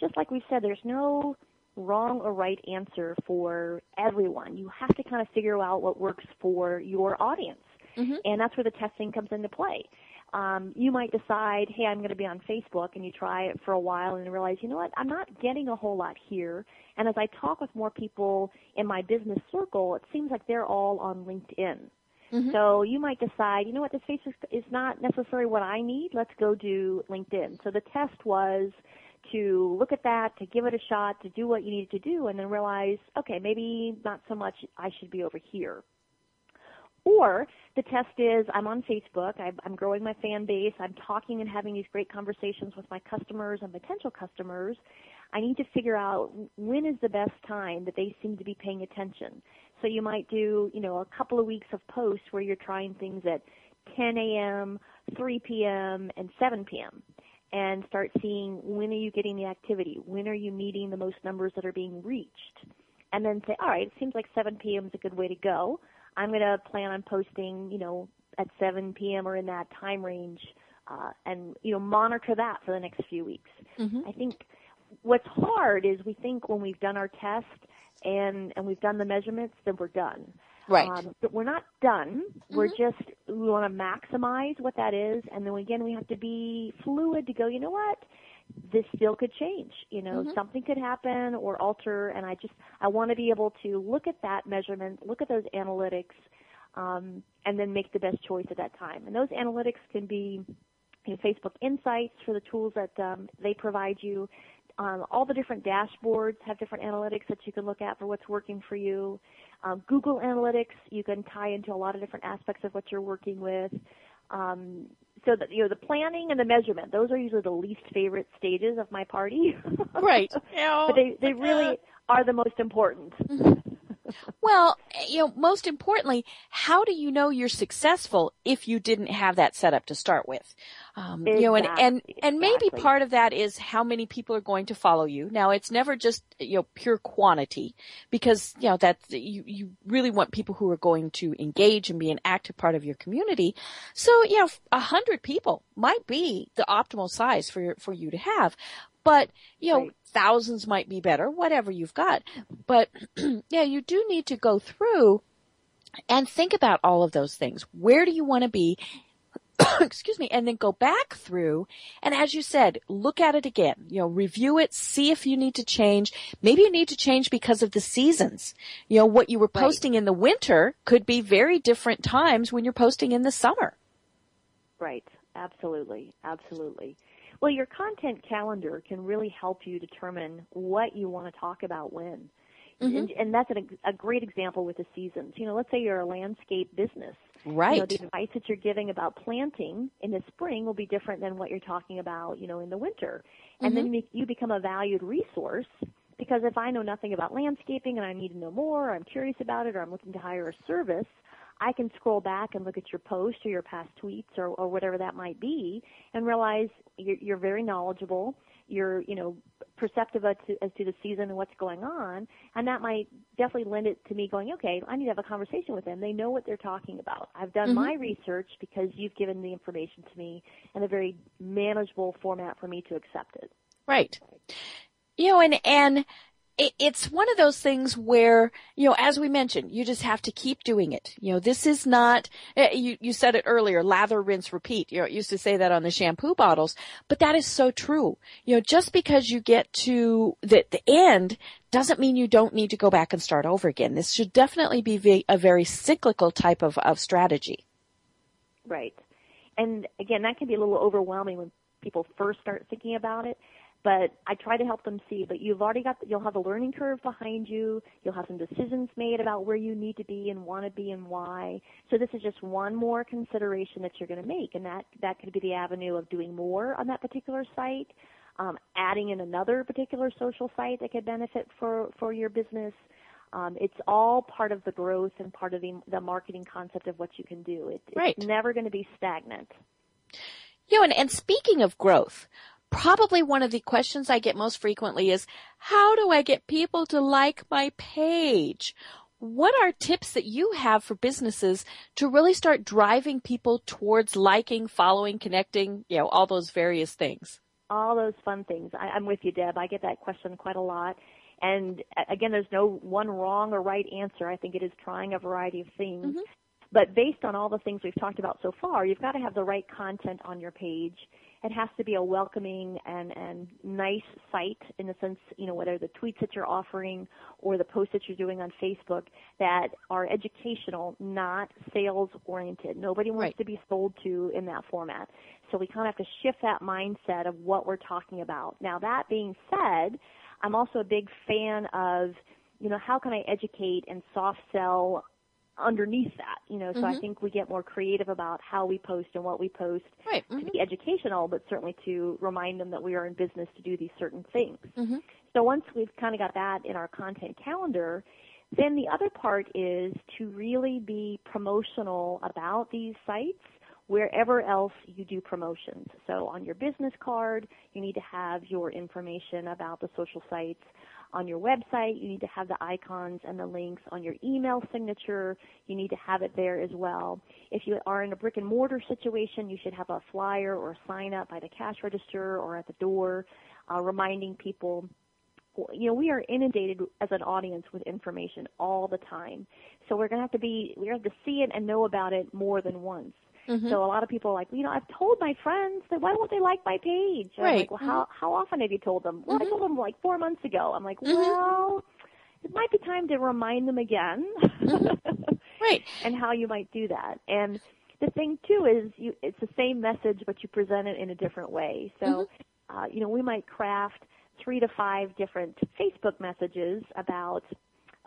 just like we said, there's no wrong or right answer for everyone. You have to kind of figure out what works for your audience. Mm-hmm. And that's where the testing comes into play. Um, you might decide, hey, I'm going to be on Facebook, and you try it for a while and realize, you know what, I'm not getting a whole lot here. And as I talk with more people in my business circle, it seems like they're all on LinkedIn. Mm-hmm. So you might decide, you know what, this Facebook is not necessarily what I need. Let's go do LinkedIn. So the test was to look at that, to give it a shot, to do what you needed to do, and then realize, okay, maybe not so much. I should be over here. Or the test is I'm on Facebook, I'm growing my fan base, I'm talking and having these great conversations with my customers and potential customers. I need to figure out when is the best time that they seem to be paying attention. So you might do, you know, a couple of weeks of posts where you're trying things at 10 a.m., 3 p.m., and 7 p.m. and start seeing when are you getting the activity? When are you meeting the most numbers that are being reached? And then say, all right, it seems like 7 p.m. is a good way to go. I'm going to plan on posting, you know, at 7 p.m. or in that time range, uh, and you know, monitor that for the next few weeks. Mm-hmm. I think what's hard is we think when we've done our test and and we've done the measurements, then we're done. Right. Um, but we're not done. Mm-hmm. We're just we want to maximize what that is, and then again we have to be fluid to go. You know what? this still could change. You know, mm-hmm. something could happen or alter, and I just I want to be able to look at that measurement, look at those analytics, um, and then make the best choice at that time. And those analytics can be you know, Facebook Insights for the tools that um, they provide you. Um, all the different dashboards have different analytics that you can look at for what's working for you. Um, Google Analytics you can tie into a lot of different aspects of what you're working with. Um, so that you know the planning and the measurement those are usually the least favorite stages of my party right but they they really are the most important mm-hmm. Well, you know, most importantly, how do you know you're successful if you didn't have that set up to start with? Um, exactly. You know, and and and maybe part of that is how many people are going to follow you. Now, it's never just you know pure quantity because you know that you you really want people who are going to engage and be an active part of your community. So, you know, a hundred people might be the optimal size for for you to have. But, you know, right. thousands might be better, whatever you've got. But, yeah, you do need to go through and think about all of those things. Where do you want to be? excuse me, and then go back through and as you said, look at it again. You know, review it, see if you need to change. Maybe you need to change because of the seasons. You know, what you were posting right. in the winter could be very different times when you're posting in the summer. Right. Absolutely. Absolutely. Well, your content calendar can really help you determine what you want to talk about when. Mm-hmm. And, and, that's an, a great example with the seasons. You know, let's say you're a landscape business. Right. You know, the advice that you're giving about planting in the spring will be different than what you're talking about, you know, in the winter. And mm-hmm. then you become a valued resource because if I know nothing about landscaping and I need to know more, or I'm curious about it, or I'm looking to hire a service, I can scroll back and look at your post or your past tweets or, or whatever that might be and realize you're, you're very knowledgeable. you're, you know, perceptive as to, as to the season and what's going on, and that might definitely lend it to me going, okay, I need to have a conversation with them. They know what they're talking about. I've done Mhm. my research because you've given the information to me in a very manageable format for me to accept it. Right. You know, and, and it, it's one of those things where, you know, as we mentioned, you just have to keep doing it. You know, this is not, eh, you, you said it earlier, lather, rinse, repeat. You know, it used to say that on the shampoo bottles, but that is so true. You know, just because you get to the, the end doesn't mean you don't need to go back and start over again. This should definitely be a very cyclical type of, of strategy. Right. And again, that can be a little overwhelming when people first start thinking about it. But I try to help them see. But you've already got, you'll have a learning curve behind you. You'll have some decisions made about where you need to be and want to be and why. So this is just one more consideration that you're going to make, and that that could be the avenue of doing more on that particular site, um, adding in another particular social site that could benefit for for your business. Um, it's all part of the growth and part of the, the marketing concept of what you can do. It, Right. It's never going to be stagnant. You know, and, and speaking of growth, probably one of the questions I get most frequently is, how do I get people to like my page? What are tips that you have for businesses to really start driving people towards liking, following, connecting, you know, all those various things? all those fun things. I, I'm with you, Deb. I get that question quite a lot. And again, there's no one wrong or right answer. I think it is trying a variety of things. Mhm. But based on all the things we've talked about so far, you've got to have the right content on your page. It has to be a welcoming and, and nice site in the sense, you know, whether the tweets that you're offering or the posts that you're doing on Facebook that are educational, not sales oriented. Nobody wants Right. to be sold to in that format. So we kind of have to shift that mindset of what we're talking about. Now that being said, I'm also a big fan of, you know, how can I educate and soft sell underneath that, you know, so I Mhm. think we get more creative about how we post and what we post Right. to be educational, but certainly to remind them that we are in business to do these certain things. Mhm. So once we've kind of got that in our content calendar, then the other part is to really be promotional about these sites wherever else you do promotions. So on your business card, you need to have your information about the social sites. On your website, you need to have the icons and the links. On your email signature, you need to have it there as well. If you are in a brick and mortar situation, you should have a flyer or a sign up by the cash register or at the door uh, reminding people you know, we are inundated as an audience with information all the time. So we're going to have to be, we have to see it and know about it more than once. Mhm. So a lot of people are like, you know, I've told my friends that why won't they like my page? And I'm Right. like, well, how how often have you told them? Well, I Mhm. told them like four months ago. I'm like, Mhm. well, it might be time to remind them again. Right. and how you might do that. And the thing too is you it's the same message but you present it in a different way. So uh, you know, we might craft three to five different Facebook messages about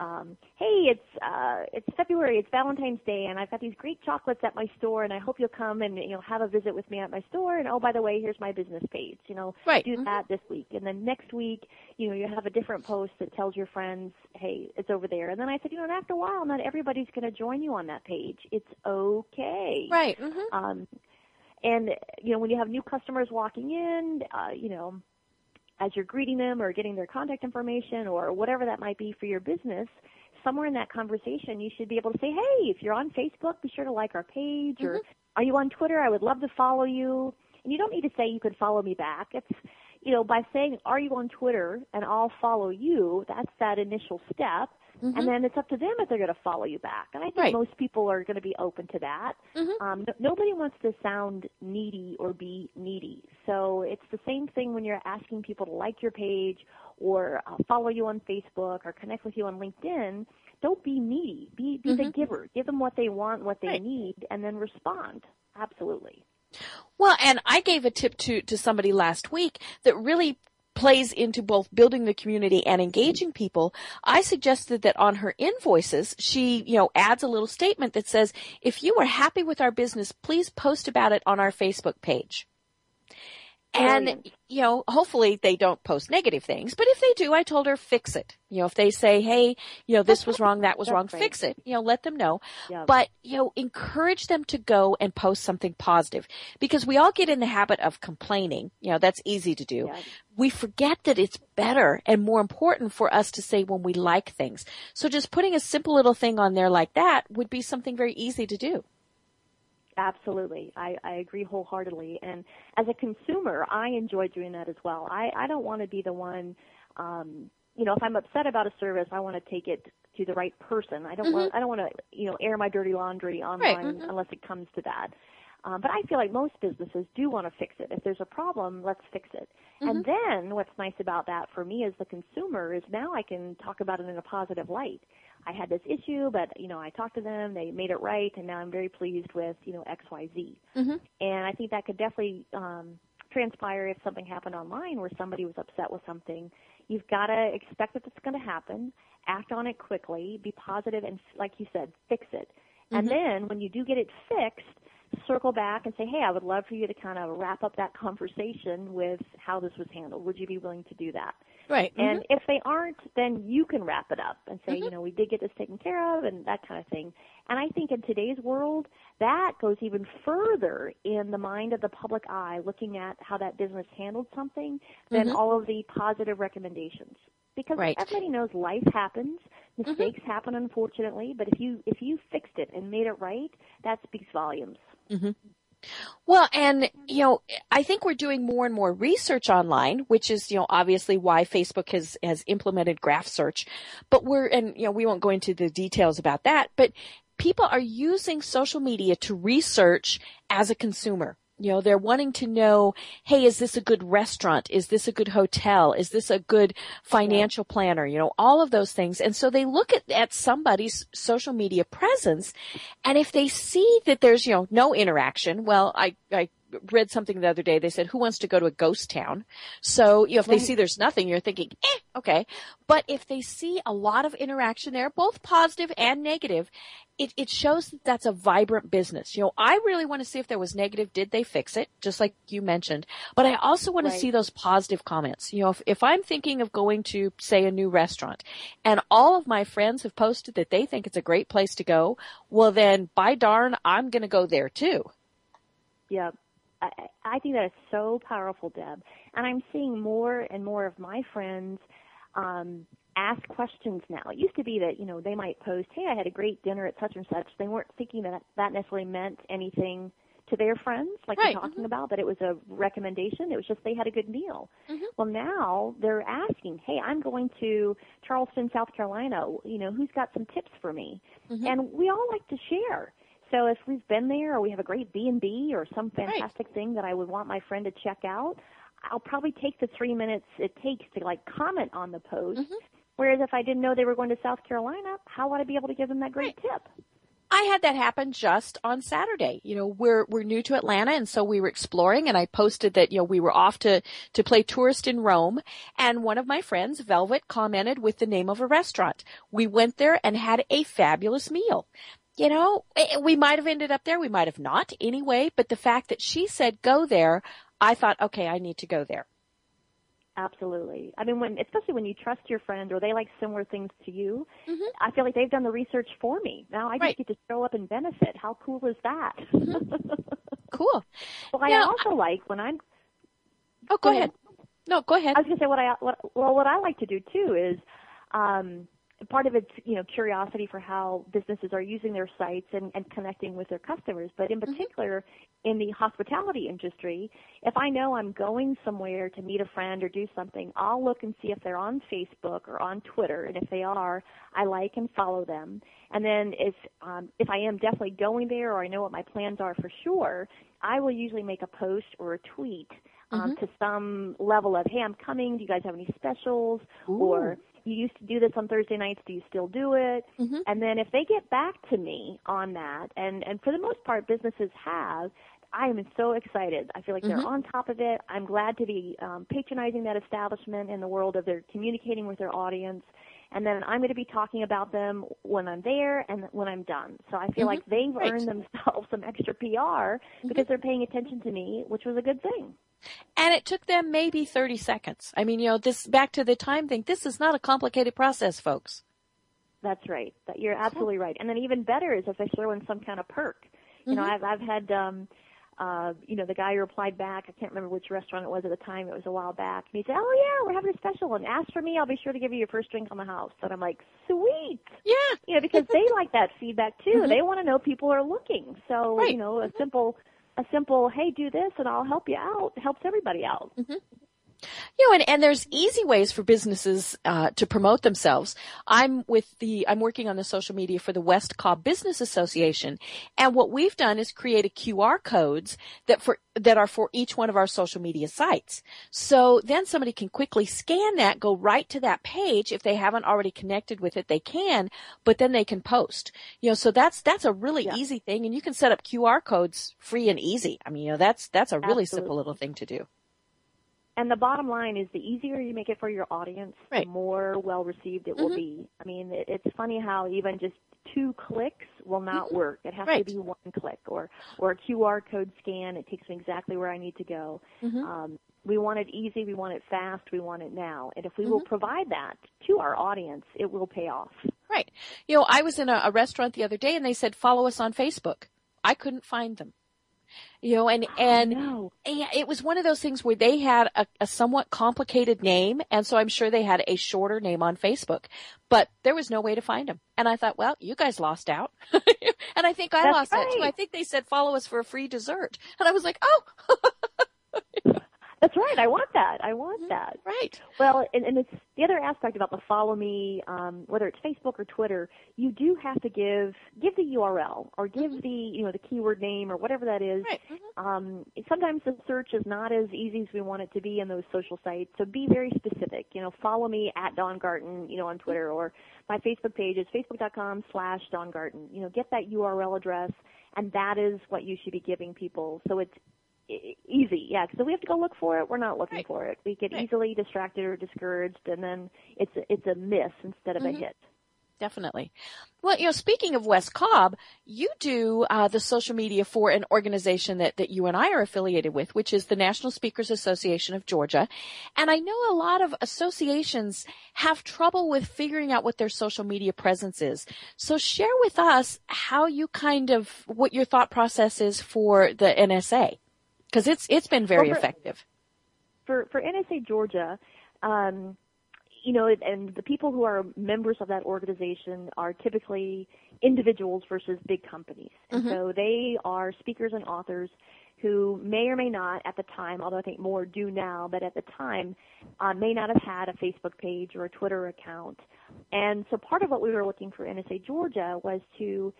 um, hey, it's uh, it's February, it's Valentine's Day, and I've got these great chocolates at my store, and I hope you'll come and you know have a visit with me at my store. And oh, by the way, here's my business page. You know, Right. do Mhm. that this week, and then next week, you know, you have a different post that tells your friends, hey, it's over there. And then I said, you know, and after a while, not everybody's going to join you on that page. It's okay. Right. Mhm. Um, and you know, when you have new customers walking in, uh, you know, as you're greeting them or getting their contact information or whatever that might be for your business, somewhere in that conversation, you should be able to say, "Hey, if you're on Facebook, be sure to like our page." Or, mm-hmm. "Are you on Twitter? I would love to follow you." And you don't need to say you could follow me back. It's you know, by saying, "Are you on Twitter?" and I'll follow you. That's that initial step. Mhm. And then it's up to them if they're going to follow you back. And I think Right. most people are going to be open to that. Mhm. Um, no, nobody wants to sound needy or be needy. So it's the same thing when you're asking people to like your page or uh, follow you on Facebook or connect with you on LinkedIn. Don't be needy. Be, be the Mhm. giver. Give them what they want, what they Right. need, and then respond. Absolutely. Well, and I gave a tip to, to somebody last week that really plays into both building the community and engaging people. I suggested that on her invoices, she, you know, adds a little statement that says, if you are happy with our business, please post about it on our Facebook page. And, you know, hopefully they don't post negative things, but if they do, I told her fix it. You know, if they say, hey, you know, this was wrong, that was That's wrong, great. fix it. You know, let them know. Yeah. But, you know, encourage them to go and post something positive because we all get in the habit of complaining. You know, that's easy to do. Yeah. We forget that it's better and more important for us to say when we like things. So just putting a simple little thing on there like that would be something very easy to do. Absolutely. I, I agree wholeheartedly. And as a consumer, I enjoy doing that as well. I, I don't want to be the one, um, you know, if I'm upset about a service, I want to take it to the right person. I don't want, I don't want to, you know, air my dirty laundry online mhm. unless it comes to that. Um, but I feel like most businesses do want to fix it. If there's a problem, let's fix it. And then what's nice about that for me as the consumer is now I can talk about it in a positive light. I had this issue, but you know, I talked to them, they made it right, and now I'm very pleased with you know X, Y, Z. Mm-hmm. And I think that could definitely um, transpire if something happened online where somebody was upset with something. You've got to expect that it's going to happen, act on it quickly, be positive, and like you said, fix it. And then when you do get it fixed, circle back and say, hey, I would love for you to kind of wrap up that conversation with how this was handled. Would you be willing to do that? Right. And mm-hmm. if they aren't, then you can wrap it up and say, mm-hmm. you know, we did get this taken care of and that kind of thing. And I think in today's world, that goes even further in the mind of the public eye, looking at how that business handled something than mm-hmm. all of the positive recommendations. Because Right. everybody knows life happens, mistakes happen unfortunately, but if you if you fixed it and made it right, that speaks volumes. Well, and, you know, I think we're doing more and more research online, which is, you know, obviously why Facebook has, has implemented graph search. But we're, and, you know, we won't go into the details about that, but people are using social media to research as a consumer. You know, they're wanting to know, hey, is this a good restaurant? Is this a good hotel? Is this a good financial planner? You know, all of those things. And so they look at, at somebody's social media presence and if they see that there's, you know, no interaction, well, I, I read something the other day. They said, who wants to go to a ghost town? So, you know, if they see there's nothing, you're thinking, eh, okay. But if they see a lot of interaction there, both positive and negative, it, it shows that that's a vibrant business. You know, I really want to see if there was negative, did they fix it? Just like you mentioned. But I also want Right. to see those positive comments. You know, if, if I'm thinking of going to, say, a new restaurant and all of my friends have posted that they think it's a great place to go, well then, by darn, I'm going to go there too. Yeah. I, I think that is so powerful, Deb. And I'm seeing more and more of my friends um, ask questions now. It used to be that, you know, they might post, hey, I had a great dinner at such and such. They weren't thinking that that necessarily meant anything to their friends, like Right, you're talking mm-hmm. about, that it was a recommendation. It was just they had a good meal. Mm-hmm. Well, now they're asking, hey, I'm going to Charleston, South Carolina. You know, who's got some tips for me? Mm-hmm. And we all like to share. So if we've been there or we have a great B&B or some fantastic thing that I would want my friend to check out, I'll probably take the three minutes it takes to like comment on the post. Mm-hmm. Whereas if I didn't know they were going to South Carolina, how would I be able to give them that great tip? I had that happen just on Saturday. You know, we're we're new to Atlanta and so we were exploring and I posted that, you know, we were off to to play tourist in Rome and one of my friends, Velvet, commented with the name of a restaurant. We went there and had a fabulous meal. You know, eh, we might have ended up there, we might have not anyway, but the fact that she said go there, I thought, okay, I need to go there. Absolutely. I mean, when especially when you trust your friend or they like similar things to you, I feel like they've done the research for me. Now I just Right. get to show up and benefit. How cool is that? Cool. well, I Now, also like when I'm Oh, go, Go ahead. ahead. No, go ahead. I was going to say what I what, well what I like to do too is um, part of it's you know curiosity for how businesses are using their sites and, and connecting with their customers. But in particular, in the hospitality industry, if I know I'm going somewhere to meet a friend or do something, I'll look and see if they're on Facebook or on Twitter, and if they are, I like and follow them. And then if um, if I am definitely going there or I know what my plans are for sure, I will usually make a post or a tweet um, to some level of, hey, I'm coming. Do you guys have any specials? Or you used to do this on Thursday nights. Do you still do it? Mm-hmm. And then if they get back to me on that, and and for the most part, businesses have. I am so excited. I feel like they're mm-hmm. on top of it. I'm glad to be um, patronizing that establishment in the world of their communicating with their audience. And then I'm going to be talking about them when I'm there and when I'm done. So I feel mm-hmm. like they've Right. earned themselves some extra PR because they're paying attention to me, which was a good thing. And it took them maybe 30 seconds. I mean, you know, this back to the time thing. This is not a complicated process, folks. That's right. That you're absolutely right. And then even better is if they throw in some kind of perk. You know, Mm-hmm. I've I've had um uh, you know, the guy who replied back, I can't remember which restaurant it was at the time, it was a while back, and he said, Oh yeah, we're having a special and ask for me, I'll be sure to give you your first drink on the house. And I'm like, Sweet Yeah. You know, because they like that feedback too. They want to know people are looking. So, Mm-hmm. Right. you know, a simple a simple, hey, do this and I'll help you out helps everybody out. Mm-hmm. You know, and, and there's easy ways for businesses uh, to promote themselves. I'm with the I'm working on the social media for the West Cobb Business Association, and what we've done is created QR codes that for that are for each one of our social media sites. So then somebody can quickly scan that, go right to that page. If they haven't already connected with it, they can, but then they can post. You know, so that's that's a really Yeah. easy thing, and you can set up QR codes free and easy. I mean, you know, that's that's a really simple little thing to do. And the bottom line is the easier you make it for your audience, Right. the more well received it will mm-hmm. be. I mean, it, it's funny how even just two clicks will not mm-hmm. work. It has Right. to be one click or or a QR code scan. It takes me exactly where I need to go. Mm-hmm. Um, we want it easy. We want it fast. We want it now. And if we will provide that to our audience, it will pay off. Right. You know, I was in a, a restaurant the other day and they said follow us on Facebook. I couldn't find them. You know, and oh, and no. and it was one of those things where they had a, a somewhat complicated name, and so I'm sure they had a shorter name on Facebook, but there was no way to find them. And I thought, well, you guys lost out, and I think I That's lost out too. I think they said follow us for a free dessert, and I was like, oh, That's right. I want that. I want Mm-hmm. that. right, Well, and, and it's the other aspect about the follow me, um, whether it's Facebook or Twitter, you do have to give give the URL or give the you know the keyword name or whatever that is. right, mhm. Um, sometimes the search is not as easy as we want it to be in those social sites. So be very specific. You know, follow me at Dawn Gartin, you know, on Twitter or my Facebook page is facebook.com slash Dawn Gartin. You know, get that URL address and that is what you should be giving people. So it's easy, yeah. So we have to go look for it. We're not looking Right. for it. We get Right. easily distracted or discouraged, and then it's a, it's a miss instead of a hit. Definitely. Well, you know, speaking of West Cobb, you do uh, the social media for an organization that, that you and I are affiliated with, which is the National Speakers Association of Georgia. And I know a lot of associations have trouble with figuring out what their social media presence is. So share with us how you kind of, what your thought process is for the NSA. Because it's, it's been very Well, for- effective. for for NSA Georgia, um, you know, and the people who are members of that organization are typically individuals versus big companies, and so they are speakers and authors who may or may not at the time, although I think more do now, but at the time uh, may not have had a Facebook page or a Twitter account. And so part of what we were looking for NSA Georgia was to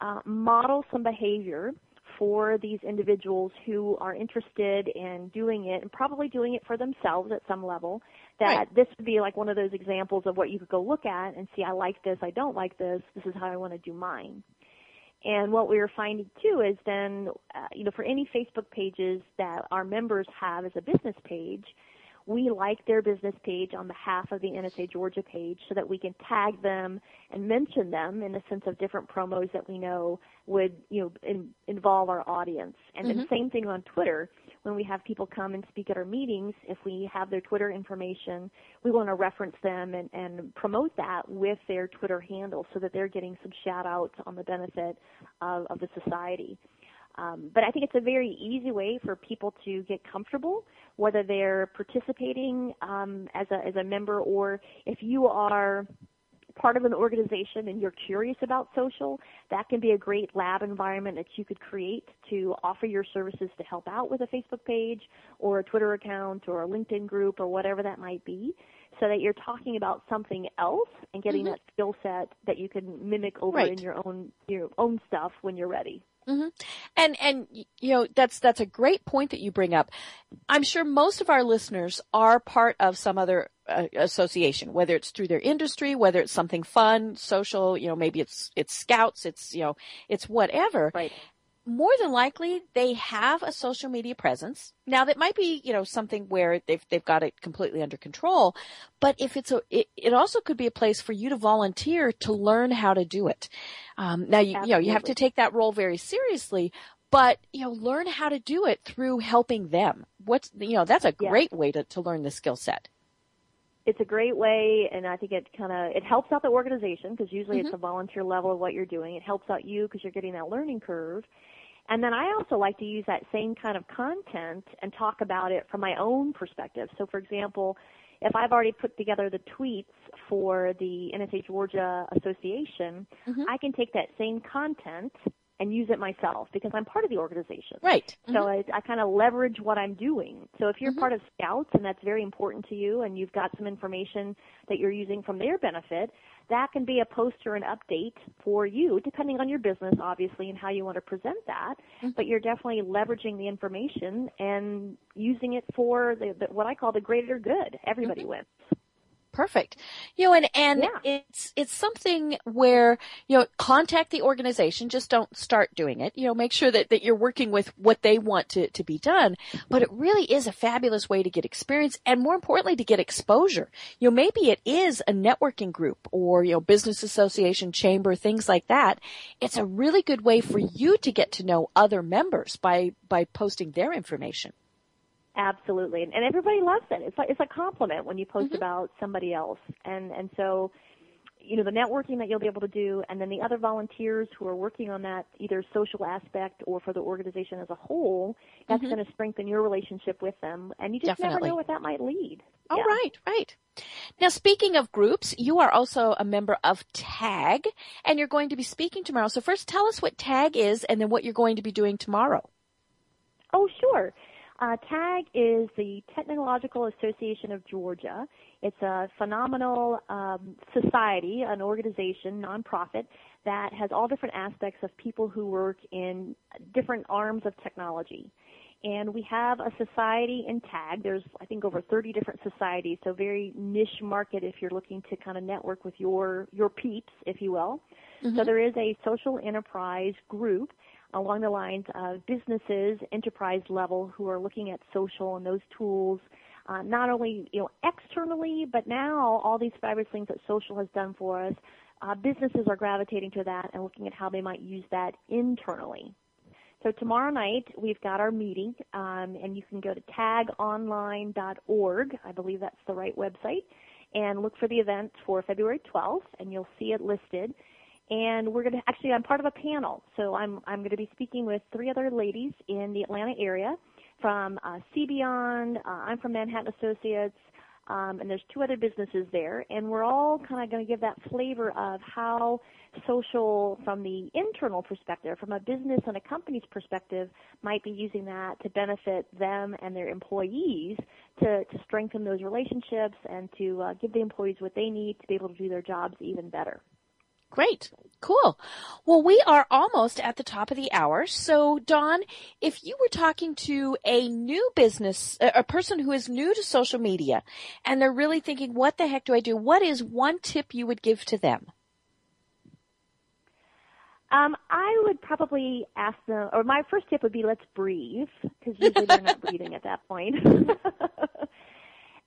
uh, model some behavior for these individuals who are interested in doing it and probably doing it for themselves at some level that Right. this would be like one of those examples of what you could go look at and see I like this, I don't like this, this is how I want to do mine. And what we were finding too is then, uh, you know, for any Facebook pages that our members have as a business page, we like their business page on behalf of the NSA Georgia page so that we can tag them and mention them in the sense of different promos that we know would, you know, in, involve our audience. And then mm-hmm. same thing on Twitter. When we have people come and speak at our meetings, if we have their Twitter information, we want to reference them and, and promote that with their Twitter handle so that they're getting some shout outs on the benefit of, of the society. Um, but I think it's a very easy way for people to get comfortable, whether they're participating um, as a as a member or if you are part of an organization and you're curious about social, that can be a great lab environment that you could create to offer your services to help out with a Facebook page or a Twitter account or a LinkedIn group or whatever that might be so that you're talking about something else and getting that skill set that you can mimic over Right. in your own your own stuff when you're ready. And and you know that's that's a great point that you bring up. I'm sure most of our listeners are part of some other uh, association, whether it's through their industry, whether it's something fun, social. You know, maybe it's it's scouts, it's you know, it's whatever. Right. More than likely, they have a social media presence. Now, that might be you know something where they've they've got it completely under control. But if it's a, it, it also could be a place for you to volunteer to learn how to do it. Um, now, you, you know, you have to take that role very seriously, but you know, learn how to do it through helping them. What's you know, that's a Yeah. great way to, to learn the skill set. It's a great way and i think it kind of it helps out the organization because usually Mm-hmm. it's a volunteer level of what you're doing it helps out you because you're getting that learning curve and then i also like to use that same kind of content and talk about it from my own perspective so for example if i've already put together the tweets for the nsa georgia association Mm-hmm. i can take that same content and use it myself because i'm part of the organization Right. so I, I kind of leverage what I'm doing. So if you're Mm-hmm. part of Scouts and that's very important to you and you've got some information that you're using from their benefit, that can be a post or an update for you, depending on your business, obviously, and how you want to present that. Mm-hmm. But you're definitely leveraging the information and using it for the, the, what I call the greater good. Everybody Mm-hmm. wins. Perfect. You know, and, and Yeah. it's, it's something where, you know, contact the organization, just don't start doing it. You know, make sure that, that you're working with what they want to, to be done. But it really is a fabulous way to get experience and more importantly to get exposure. You know, maybe it is a networking group or, you know, business association, chamber, things like that. It's a really good way for you to get to know other members by, by posting their information. Absolutely, and everybody loves it. It's like it's a compliment when you post Mm-hmm. about somebody else, and and so, you know, the networking that you'll be able to do, and then the other volunteers who are working on that either social aspect or for the organization as a whole, that's going to strengthen your relationship with them, and you just Mm-hmm. Definitely. never know what that might lead. Oh, Yeah. right, right. Now, speaking of groups, you are also a member of TAG, and you're going to be speaking tomorrow. So first, tell us what TAG is, and then what you're going to be doing tomorrow. Oh, sure. Uh, TAG is the Technological Association of Georgia. It's a phenomenal um, society, an organization, nonprofit, that has all different aspects of people who work in different arms of technology. And we have a society in TAG. There's, I think, over 30 different societies, so very niche market if you're looking to kind of network with your, your peeps, if you will. So there is a social enterprise group along the lines of businesses, enterprise level, who are looking at social and those tools, uh, not only you know externally, but now all these fabulous things that social has done for us. Uh, businesses are gravitating to that and looking at how they might use that internally. So tomorrow night we've got our meeting, um, and you can go to tagonline.org. I believe that's the right website, and look for the event for February 12th, and you'll see it listed and we're going to actually I'm part of a panel. So I'm I'm going to be speaking with three other ladies in the Atlanta area from uh, CBeyond. Uh, I'm from Manhattan Associates, um, and there's two other businesses there, and we're all kind of going to give that flavor of how social, from the internal perspective, from a business and a company's perspective, might be using that to benefit them and their employees to to strengthen those relationships and to uh, give the employees what they need to be able to do their jobs even better. Great. Cool. Well, we are almost at the top of the hour. So, Dawn, if you were talking to a new business, a person who is new to social media, and they're really thinking, what the heck do I do? What is one tip you would give to them? Um, I would probably ask them, or my first tip would be let's breathe, because usually they're not breathing at that point. and then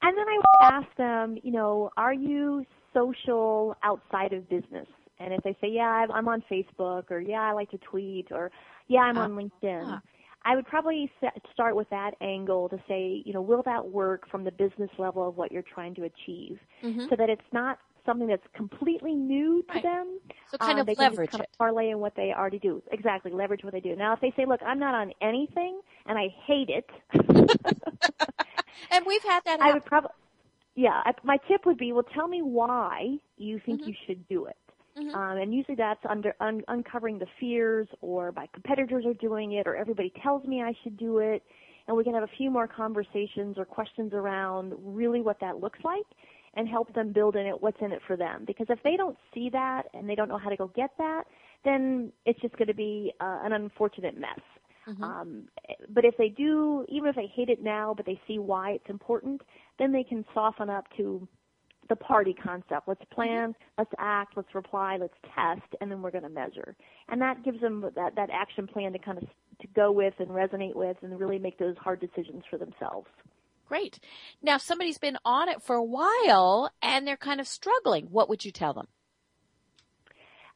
I would ask them, you know, are you social outside of business? And if they say, yeah, I'm- on Facebook, or yeah, I like to tweet, or yeah, I'm on LinkedIn, I would probably start with that angle to say, you know, will that work from the business level of what you're trying to achieve, so that it's not something that's completely new to Right. them. So kind Uh, of they can just leverage kind it. Of parlay in what they already do. Exactly, leverage what they do. Now, if they say, "Look, I'm not on anything and I hate it," And we've had that I happen. would probably, yeah, I, my tip would be, well, tell me why you think Mm-hmm. you should do it. Um, and usually that's under un, uncovering the fears, or my competitors are doing it, or everybody tells me I should do it, and we can have a few more conversations or questions around really what that looks like, and help them build in it what's in it for them. Because if they don't see that and they don't know how to go get that, then it's just going to be uh, an unfortunate mess. Um, but if they do, even if they hate it now, but they see why it's important, then they can soften up to the party concept. Let's plan, let's act, let's reply, let's test, and then we're going to measure. And that gives them that, that action plan to kind of to go with and resonate with and really make those hard decisions for themselves. Great. Now, if somebody's been on it for a while and they're kind of struggling, what would you tell them?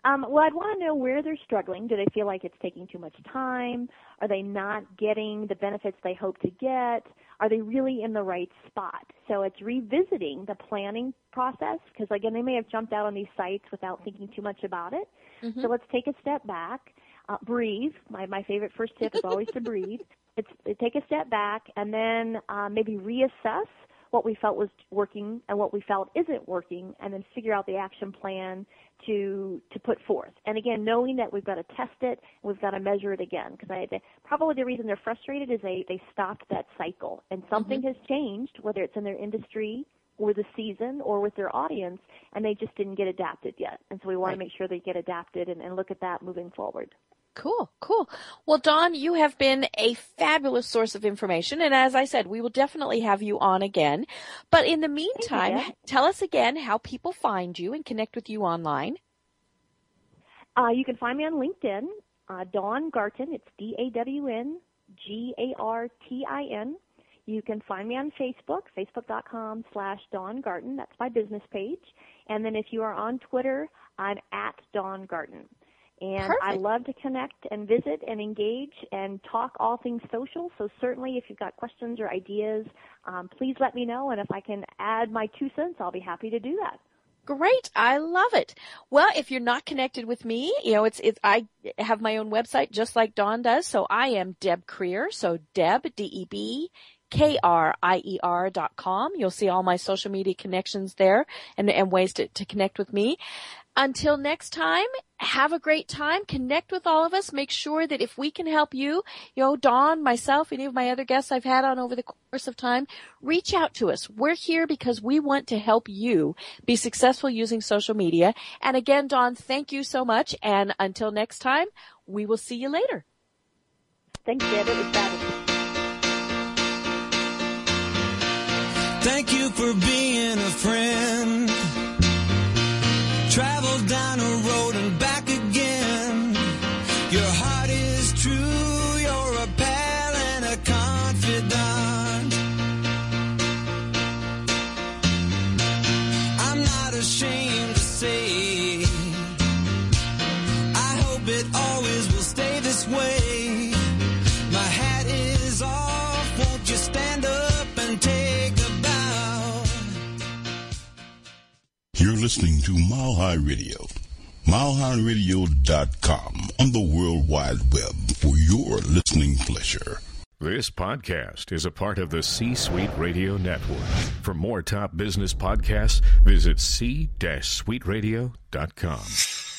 Um, well, I'd want to know where they're struggling. Do they feel like it's taking too much time? Are they not getting the benefits they hope to get? Are they really in the right spot? So it's revisiting the planning process because, again, they may have jumped out on these sites without thinking too much about it. Mm-hmm. So let's take a step back, uh, breathe. My, my favorite first tip is always to breathe. It's, take a step back and then uh, maybe reassess what we felt was working and what we felt isn't working, and then figure out the action plan to to put forth. And again, knowing that we've got to test it, and we've got to measure it again, because probably the reason they're frustrated is they they stopped that cycle, and something mm-hmm. has changed, whether it's in their industry or the season or with their audience, and they just didn't get adapted yet. And so we want right. to make sure they get adapted and, and look at that moving forward. Cool, cool. Well, Dawn, you have been a fabulous source of information, and as I said, we will definitely have you on again. But in the meantime, you, tell us again how people find you and connect with you online. Uh, you can find me on LinkedIn, uh, Dawn Gartin. It's D A W N G A R T I N. You can find me on Facebook, facebook.com slash Dawn Gartin. That's my business page. And then if you are on Twitter, I'm at Dawn Gartin. And Perfect. I love to connect and visit and engage and talk all things social. So certainly if you've got questions or ideas, um, please let me know. And if I can add my two cents, I'll be happy to do that. Great. I love it. Well, if you're not connected with me, you know, it's, it's, I have my own website just like Dawn does. So I am Deb Krier. So Deb, D-E-B, K-R-I-E-R dot com. You'll see all my social media connections there and, and ways to, to connect with me. Until next time, have a great time. Connect with all of us. Make sure that if we can help you, you know, Dawn, myself, any of my other guests I've had on over the course of time, reach out to us. We're here because we want to help you be successful using social media. And again, Dawn, thank you so much. And until next time, we will see you later. Thanks, Deb. It was fabulous. Thank you for being a friend listening to Mile High Radio. MileHighRadio.com on the World Wide Web for your listening pleasure. This podcast is a part of the C Suite Radio Network. For more top business podcasts, visit c-suiteradio.com.